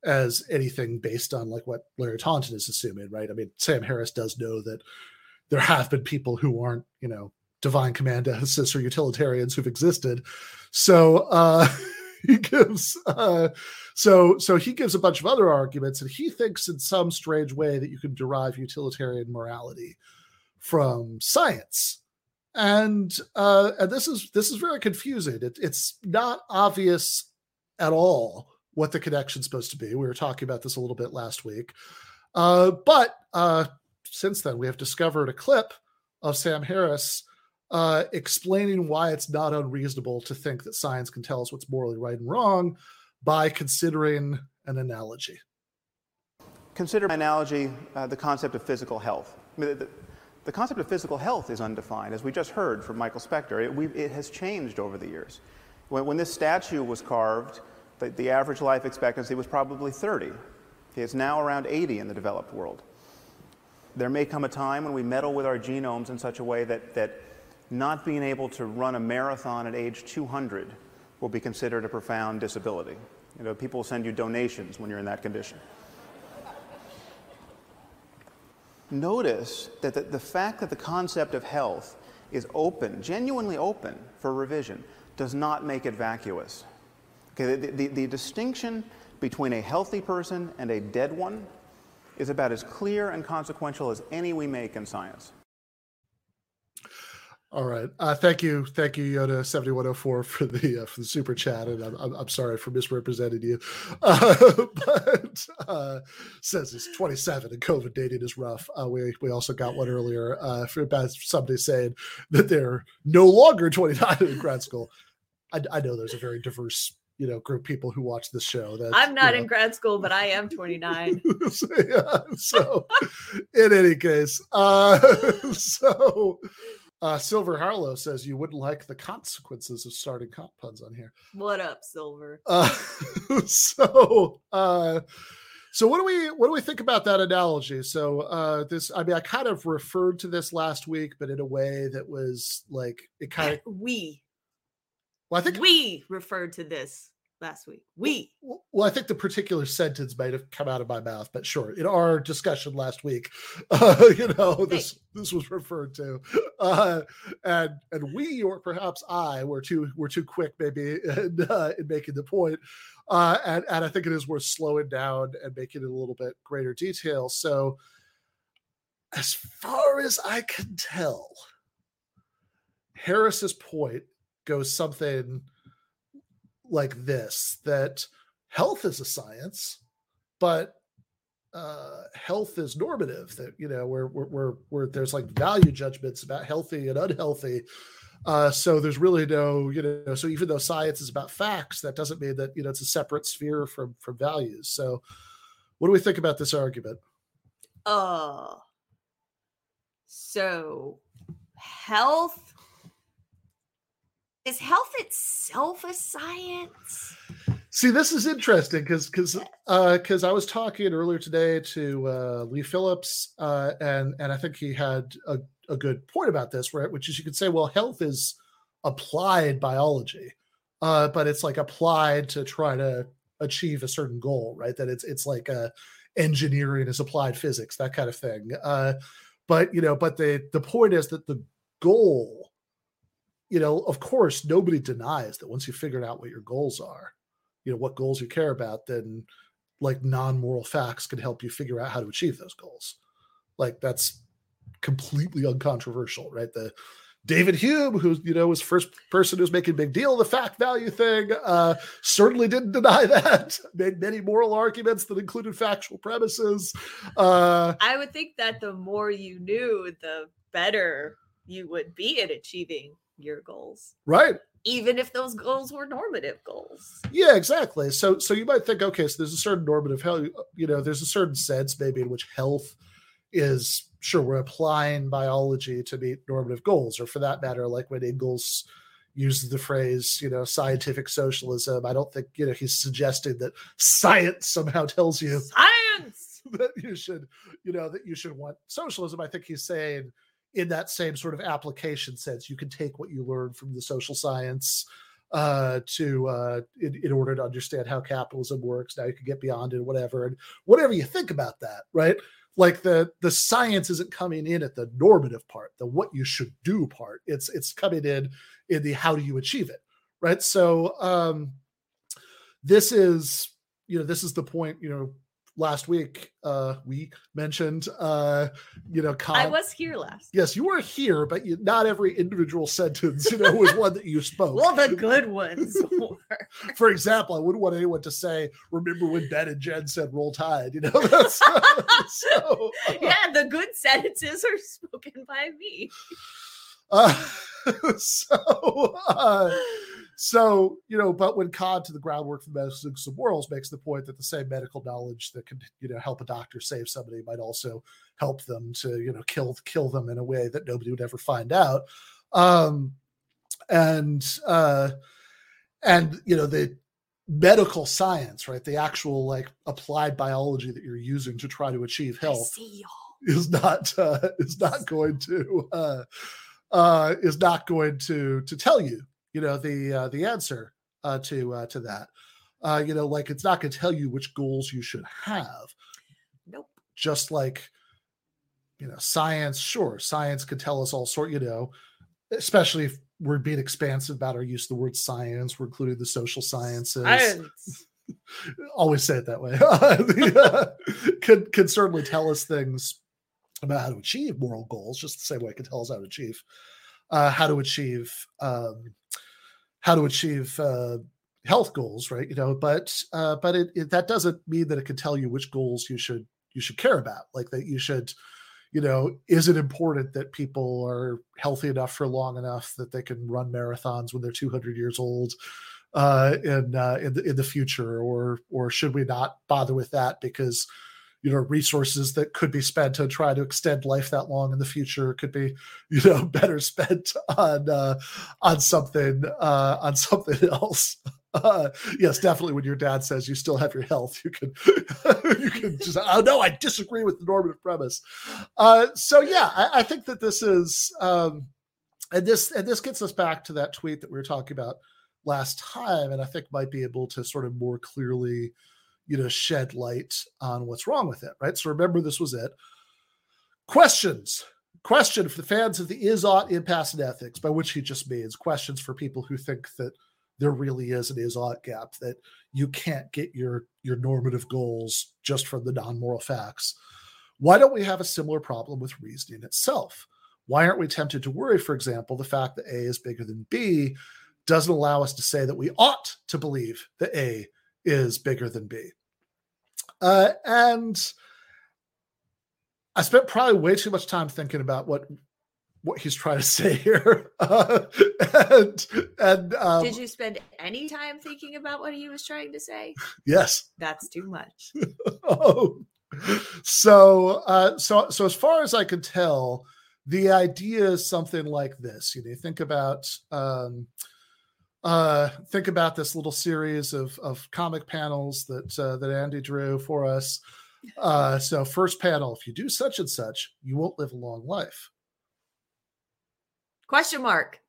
as anything based on like what Larry Taunton is assuming, right? I mean, Sam Harris does know that there have been people who aren't, you know, divine commandists or utilitarians who've existed. So uh he gives uh so so he gives a bunch of other arguments and he thinks in some strange way that you can derive utilitarian morality from science and uh and this is this is very confusing it, it's not obvious at all what the connection's supposed to be we were talking about this a little bit last week uh but uh since then we have discovered a clip of sam harris uh explaining why it's not unreasonable to think that science can tell us what's morally right and wrong by considering an analogy Consider analogy uh, the concept of physical health. I mean, the, the concept of physical health is undefined, as we just heard from Michael Specter. It, we, it has changed over the years. When, when this statue was carved, the, the average life expectancy was probably 30. It's now around 80 in the developed world. There may come a time when we meddle with our genomes in such a way that, that not being able to run a marathon at age 200 will be considered a profound disability. You know, people send you donations when you're in that condition. Notice that the, the fact that the concept of health is open, genuinely open for revision, does not make it vacuous. Okay, the, the, the distinction between a healthy person and a dead one is about as clear and consequential as any we make in science. All right. Uh, thank you, thank you, Yoda seventy one hundred four for the uh, for the super chat, and I'm, I'm, I'm sorry for misrepresenting you. Uh, but uh, says he's twenty seven and COVID dating is rough. Uh, we we also got one earlier uh, for about somebody saying that they're no longer twenty nine in grad school. I, I know there's a very diverse you know group people who watch the show. That I'm not you know, in grad school, but I am 29. so, yeah, so in any case, uh, so uh, Silver Harlow says you wouldn't like the consequences of starting comp puns on here. what up, Silver? Uh, so, uh, so what do we what do we think about that analogy? So, uh, this I mean, I kind of referred to this last week, but in a way that was like it kind of. we. Well, I think we referred to this last week. We. Well, I think the particular sentence might have come out of my mouth, but sure, in our discussion last week, uh, you know, this this was referred to, uh, and and we or perhaps I were too were too quick maybe in, uh, in making the point, uh, and and I think it is worth slowing down and making it a little bit greater detail. So, as far as I can tell, Harris's point goes something like this that health is a science but uh, health is normative that you know where where where, there's like value judgments about healthy and unhealthy. Uh, so there's really no you know so even though science is about facts that doesn't mean that you know it's a separate sphere from from values. So what do we think about this argument? Uh so health is health itself a science? See, this is interesting because because because I was talking earlier today to uh, Lee Phillips, uh, and and I think he had a, a good point about this, right? Which is you could say, well, health is applied biology, uh, but it's like applied to try to achieve a certain goal, right? That it's it's like uh, engineering is applied physics, that kind of thing. Uh, but you know, but the the point is that the goal you know, of course, nobody denies that once you figured out what your goals are, you know, what goals you care about, then like non moral facts can help you figure out how to achieve those goals. Like that's completely uncontroversial, right? The David Hume, who you know was first person who's making big deal the fact value thing, uh, certainly didn't deny that. Made many moral arguments that included factual premises. Uh, I would think that the more you knew, the better you would be at achieving your goals. right. Even if those goals were normative goals. Yeah, exactly. So so you might think, okay, so there's a certain normative health, uh, you know, there's a certain sense maybe in which health is sure we're applying biology to meet normative goals, or for that matter, like when Engels uses the phrase, you know, scientific socialism. I don't think, you know, he's suggesting that science somehow tells you Science. that you should, you know, that you should want socialism. I think he's saying in that same sort of application sense, you can take what you learn from the social science uh, to uh, in, in order to understand how capitalism works. Now you can get beyond it, whatever, and whatever you think about that, right? Like the the science isn't coming in at the normative part, the what you should do part. It's it's coming in in the how do you achieve it, right? So um, this is you know this is the point you know last week uh we mentioned uh you know I was here last. yes you were here but you, not every individual sentence you know was one that you spoke Well, the good ones were. for example i wouldn't want anyone to say remember when ben and jen said roll tide you know that's so yeah, the good sentences are spoken by me. uh, so uh, so you know but when Kant to the groundwork for the metaphysics of morals makes the point that the same medical knowledge that can you know help a doctor save somebody might also help them to you know kill kill them in a way that nobody would ever find out. Um and uh and you know the medical science right? The actual like applied biology that you're using to try to achieve health is not uh, is not going to uh, uh, is not going to to tell you you know the uh, the answer uh, to uh, to that uh, you know like it's not going to tell you which goals you should have Nope. just like you know science sure science can tell us all sort you know especially if we're being expansive about our use of the word science we're including the social sciences Science. always say it that way The, uh, could could certainly tell us things about how to achieve moral goals just the same way it can tell us how to achieve uh, how to achieve um, how to achieve uh, health goals right you know but uh, but it, it that doesn't mean that it can tell you which goals you should you should care about like that you should you know is it important that people are healthy enough for long enough that they can run marathons when they're 200 years old uh, in uh, in the in the future, or or should we not bother with that because you know resources that could be spent to try to extend life that long in the future could be you know better spent on uh, on something uh, on something else. Uh, yes, definitely. When your dad says you still have your health, you can you can just oh no, I disagree with the normative premise. Uh, so yeah, I, I think that this is um, and this and this gets us back to that tweet that we were talking about last time and i think might be able to sort of more clearly you know shed light on what's wrong with it right? So remember this was it. Questions. Question for the fans of the is ought impasse in ethics by which he just means questions for people who think that there really is an is ought gap that you can't get your your normative goals just from the non-moral facts. Why don't we have a similar problem with reasoning itself? Why aren't we tempted to worry for example the fact that a is bigger than b doesn't allow us to say that we ought to believe that A is bigger than B. Uh, and I spent probably way too much time thinking about what what he's trying to say here. Uh, and and um, Did you spend any time thinking about what he was trying to say? yes. That's too much. oh. So uh, so so as far as I can tell, the idea is something like this. You know, you think about um, uh, think about this little series of of comic panels that uh, that Andy drew for us. Uh, so first panel: if you do such and such, you won't live a long life. Question mark.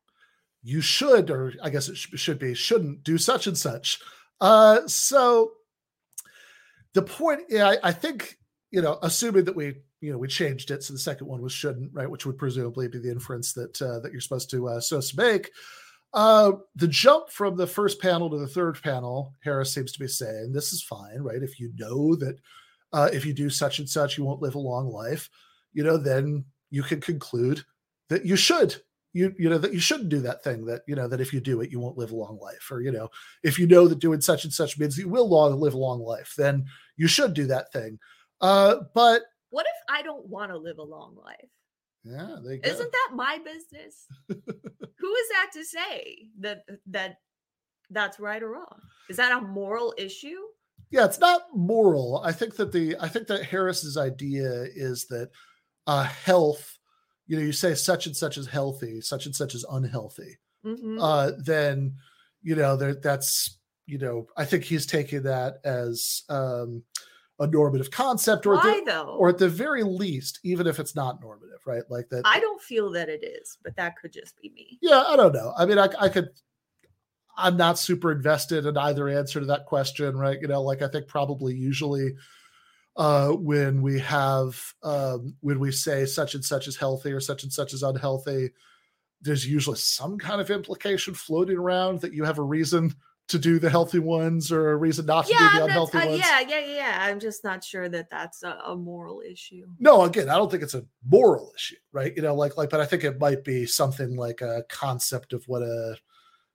You should, or I guess it should be, shouldn't do such and such. Uh, so the point, yeah, I, I think you know, assuming that we you know we changed it, so the second one was shouldn't, right, which would presumably be the inference that uh, that you're supposed to uh, supposed to make. Uh, the jump from the first panel to the third panel, Harris seems to be saying this is fine, right? If you know that uh, if you do such and such, you won't live a long life, you know, then you can conclude that you should, you you know, that you shouldn't do that thing. That you know that if you do it, you won't live a long life, or you know, if you know that doing such and such means you will long live a long life, then you should do that thing. Uh, but What if I don't want to live a long life? Yeah, they go. Isn't that my business? Who is that to say that that that's right or wrong? Is that a moral issue? yeah it's not moral i think that the i think that harris's idea is that uh health you know you say such and such is healthy such and such is unhealthy Mhm. uh then you know there that's you know i think he's taking that as um a normative concept or Why at the, though? or at the very least even if it's not normative right like that I don't feel that it is, but that could just be me. yeah i don't know i mean i, I could I'm not super invested in either answer to that question, right? You know, like I think probably usually uh, when we have um, when we say such and such is healthy or such and such is unhealthy, there's usually some kind of implication floating around that you have a reason to do the healthy ones or a reason not to Yeah, do the unhealthy uh, ones. yeah, yeah, yeah, yeah. I'm just not sure that that's a, a moral issue. No, again, I don't think it's a moral issue, right? You know, like like, but I think it might be something like a concept of what a,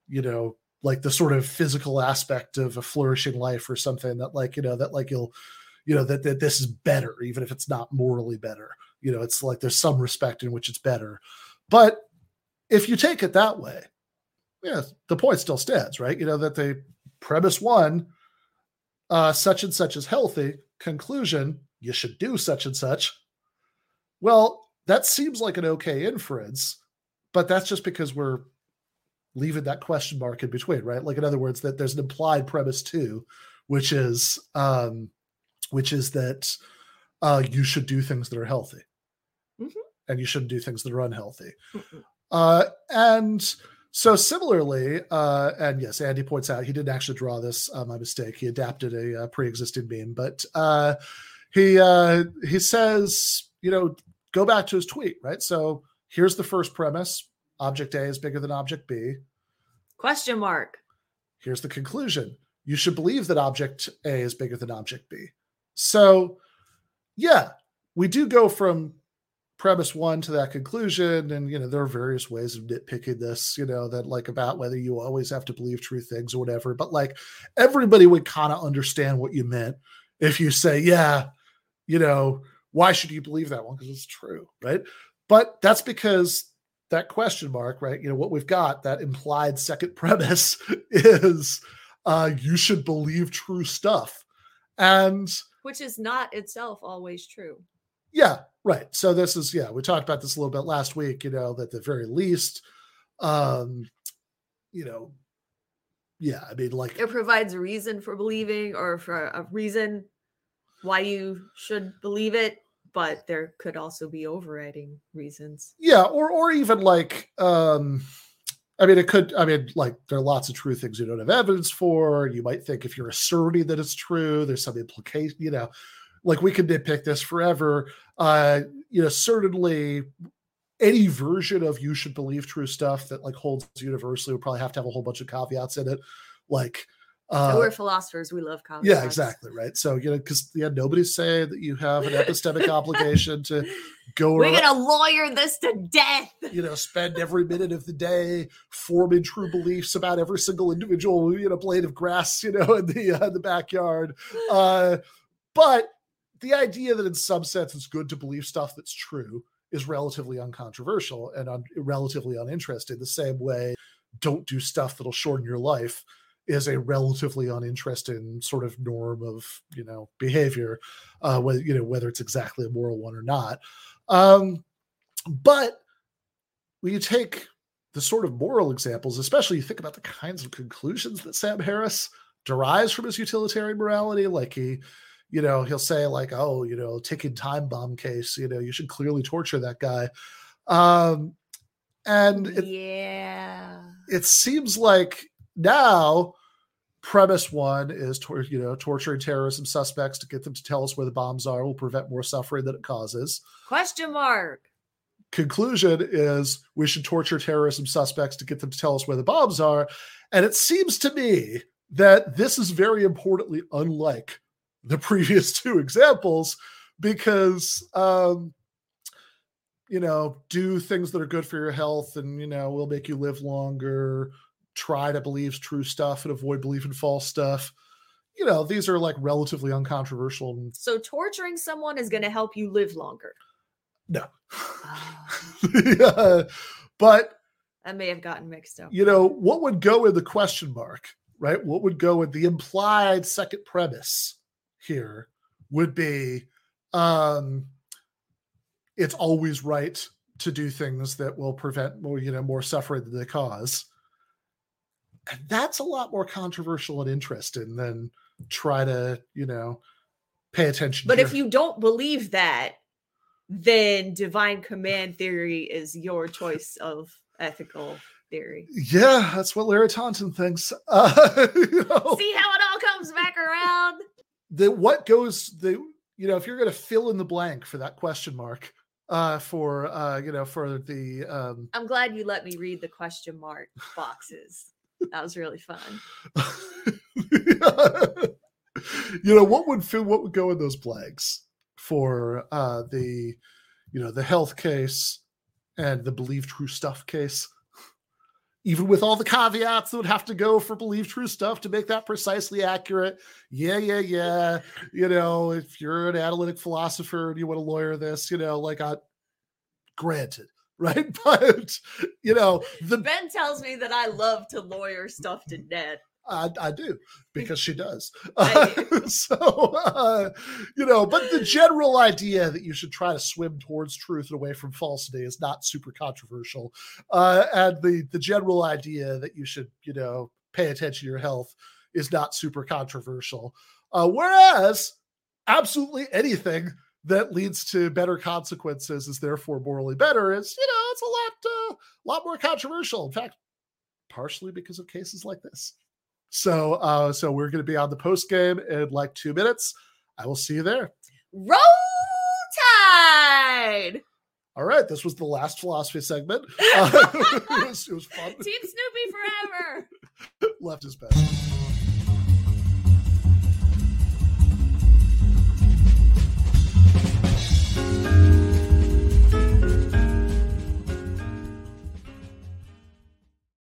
you know, like the sort of physical aspect of a flourishing life or something that like you know that like you'll, you know, that that this is better even if it's not morally better. You know, it's like there's some respect in which it's better, but if you take it that way, yeah, the point still stands, right? You know that the premise one, uh, such and such is healthy. Conclusion: you should do such and such. Well, that seems like an okay inference, but that's just because we're leaving that question mark in between, right? Like in other words, that there's an implied premise too, which is um, which is that uh, you should do things that are healthy, and you shouldn't do things that are unhealthy. Uh, and so similarly, uh, and yes, Andy points out he didn't actually draw this. Uh, my mistake. He adapted a, uh pre-existing meme, but uh, he uh, he says, you know, go back to his tweet, right? So here's the first premise: object A is bigger than object B. Question mark. Here's the conclusion: you should believe that object A is bigger than object B. So, yeah, we do go from premise one to that conclusion and you know there are various ways of nitpicking this you know that like about whether you always have to believe true things or whatever but like everybody would kind of understand what you meant if you say yeah you know why should you believe that one? Because it's true right? But that's because that question mark right you know what we've got that implied second premise is uh you should believe true stuff. And Which is not itself always true. Yeah, right. So this is yeah, we talked about this a little bit last week, you know, that at the very least um you know yeah, I mean like It provides a reason for believing or for a reason why you should believe it, but there could also be overriding reasons. yeah, or or even like um I mean it could I mean like there are lots of true things you don't have evidence for. You might think if you're asserting that it's true, there's some implication, you know, like we could nitpick this forever. Uh, you know, certainly any version of you should believe true stuff that like holds universally would probably have to have a whole bunch of caveats in it. Like uh so we're philosophers. We love comics. yeah, exactly. Right. So, you know, because yeah, nobody's saying that you have an epistemic obligation to go We're around, gonna lawyer this to death. you know, spend every minute of the day forming true beliefs about every single individual, you know, blade of grass, you know, in the uh, the backyard. Uh, but the idea that in some sense it's good to believe stuff that's true is relatively uncontroversial and un- relatively uninteresting. The same way, don't do stuff that'll shorten your life is a relatively uninteresting sort of norm of you know behavior, uh, whether you know whether it's exactly a moral one or not. Um, but when you take the sort of moral examples, especially you think about the kinds of conclusions that Sam Harris derives from his utilitarian morality, like he, you know, he'll say like, "Oh, you know, ticking time bomb case, you know, you should clearly torture that guy," um, and it, yeah, it seems like now premise one is tor- you know torturing terrorism suspects to get them to tell us where the bombs are will prevent more suffering that it causes Question mark. conclusion is we should torture terrorism suspects to get them to tell us where the bombs are. And it seems to me that this is very importantly unlike the previous two examples because, um, you know, do things that are good for your health and, you know, will make you live longer, try to believe true stuff and avoid believing false stuff. You know, these are like relatively uncontroversial. So torturing someone is gonna help you live longer. No. yeah. But That may have gotten mixed up. you know, what would go in the question mark, right? What would go in the implied second premise here would be um it's always right to do things that will prevent more, you know, more suffering than they cause. And that's a lot more controversial and interesting than try to, you know, pay attention. But here. if you don't believe that, then divine command theory is your choice of ethical. theory. Yeah, that's what Larry Taunton thinks. Uh, you know, See how it all comes back around? The what goes the you know if you're going to fill in the blank for that question mark uh for uh you know for the um I'm glad you let me read the question mark boxes. That was really fun. you know what would fill what would go in those blanks for uh the you know the health case and the believe true stuff case even with all the caveats that would have to go for believe true stuff to make that precisely accurate. Yeah yeah yeah. You know if you're an analytic philosopher and you want to lawyer this you know like i granted right? But you know the Ben tells me that I love to lawyer stuff to death. I, I do because she does. So, uh, you know, but the general idea that you should try to swim towards truth and away from falsity is not super controversial. Uh, and the the general idea that you should, you know, pay attention to your health is not super controversial. Uh, whereas, absolutely anything that leads to better consequences is therefore morally better is, you know, it's a lot, uh, lot more controversial. In fact, partially because of cases like this. So, uh, so we're going to be on the post game in like two minutes. I will see you there. Roll Tide. All right, this was the last philosophy segment. Uh, it, was, it was fun. Team Snoopy forever. Left is best.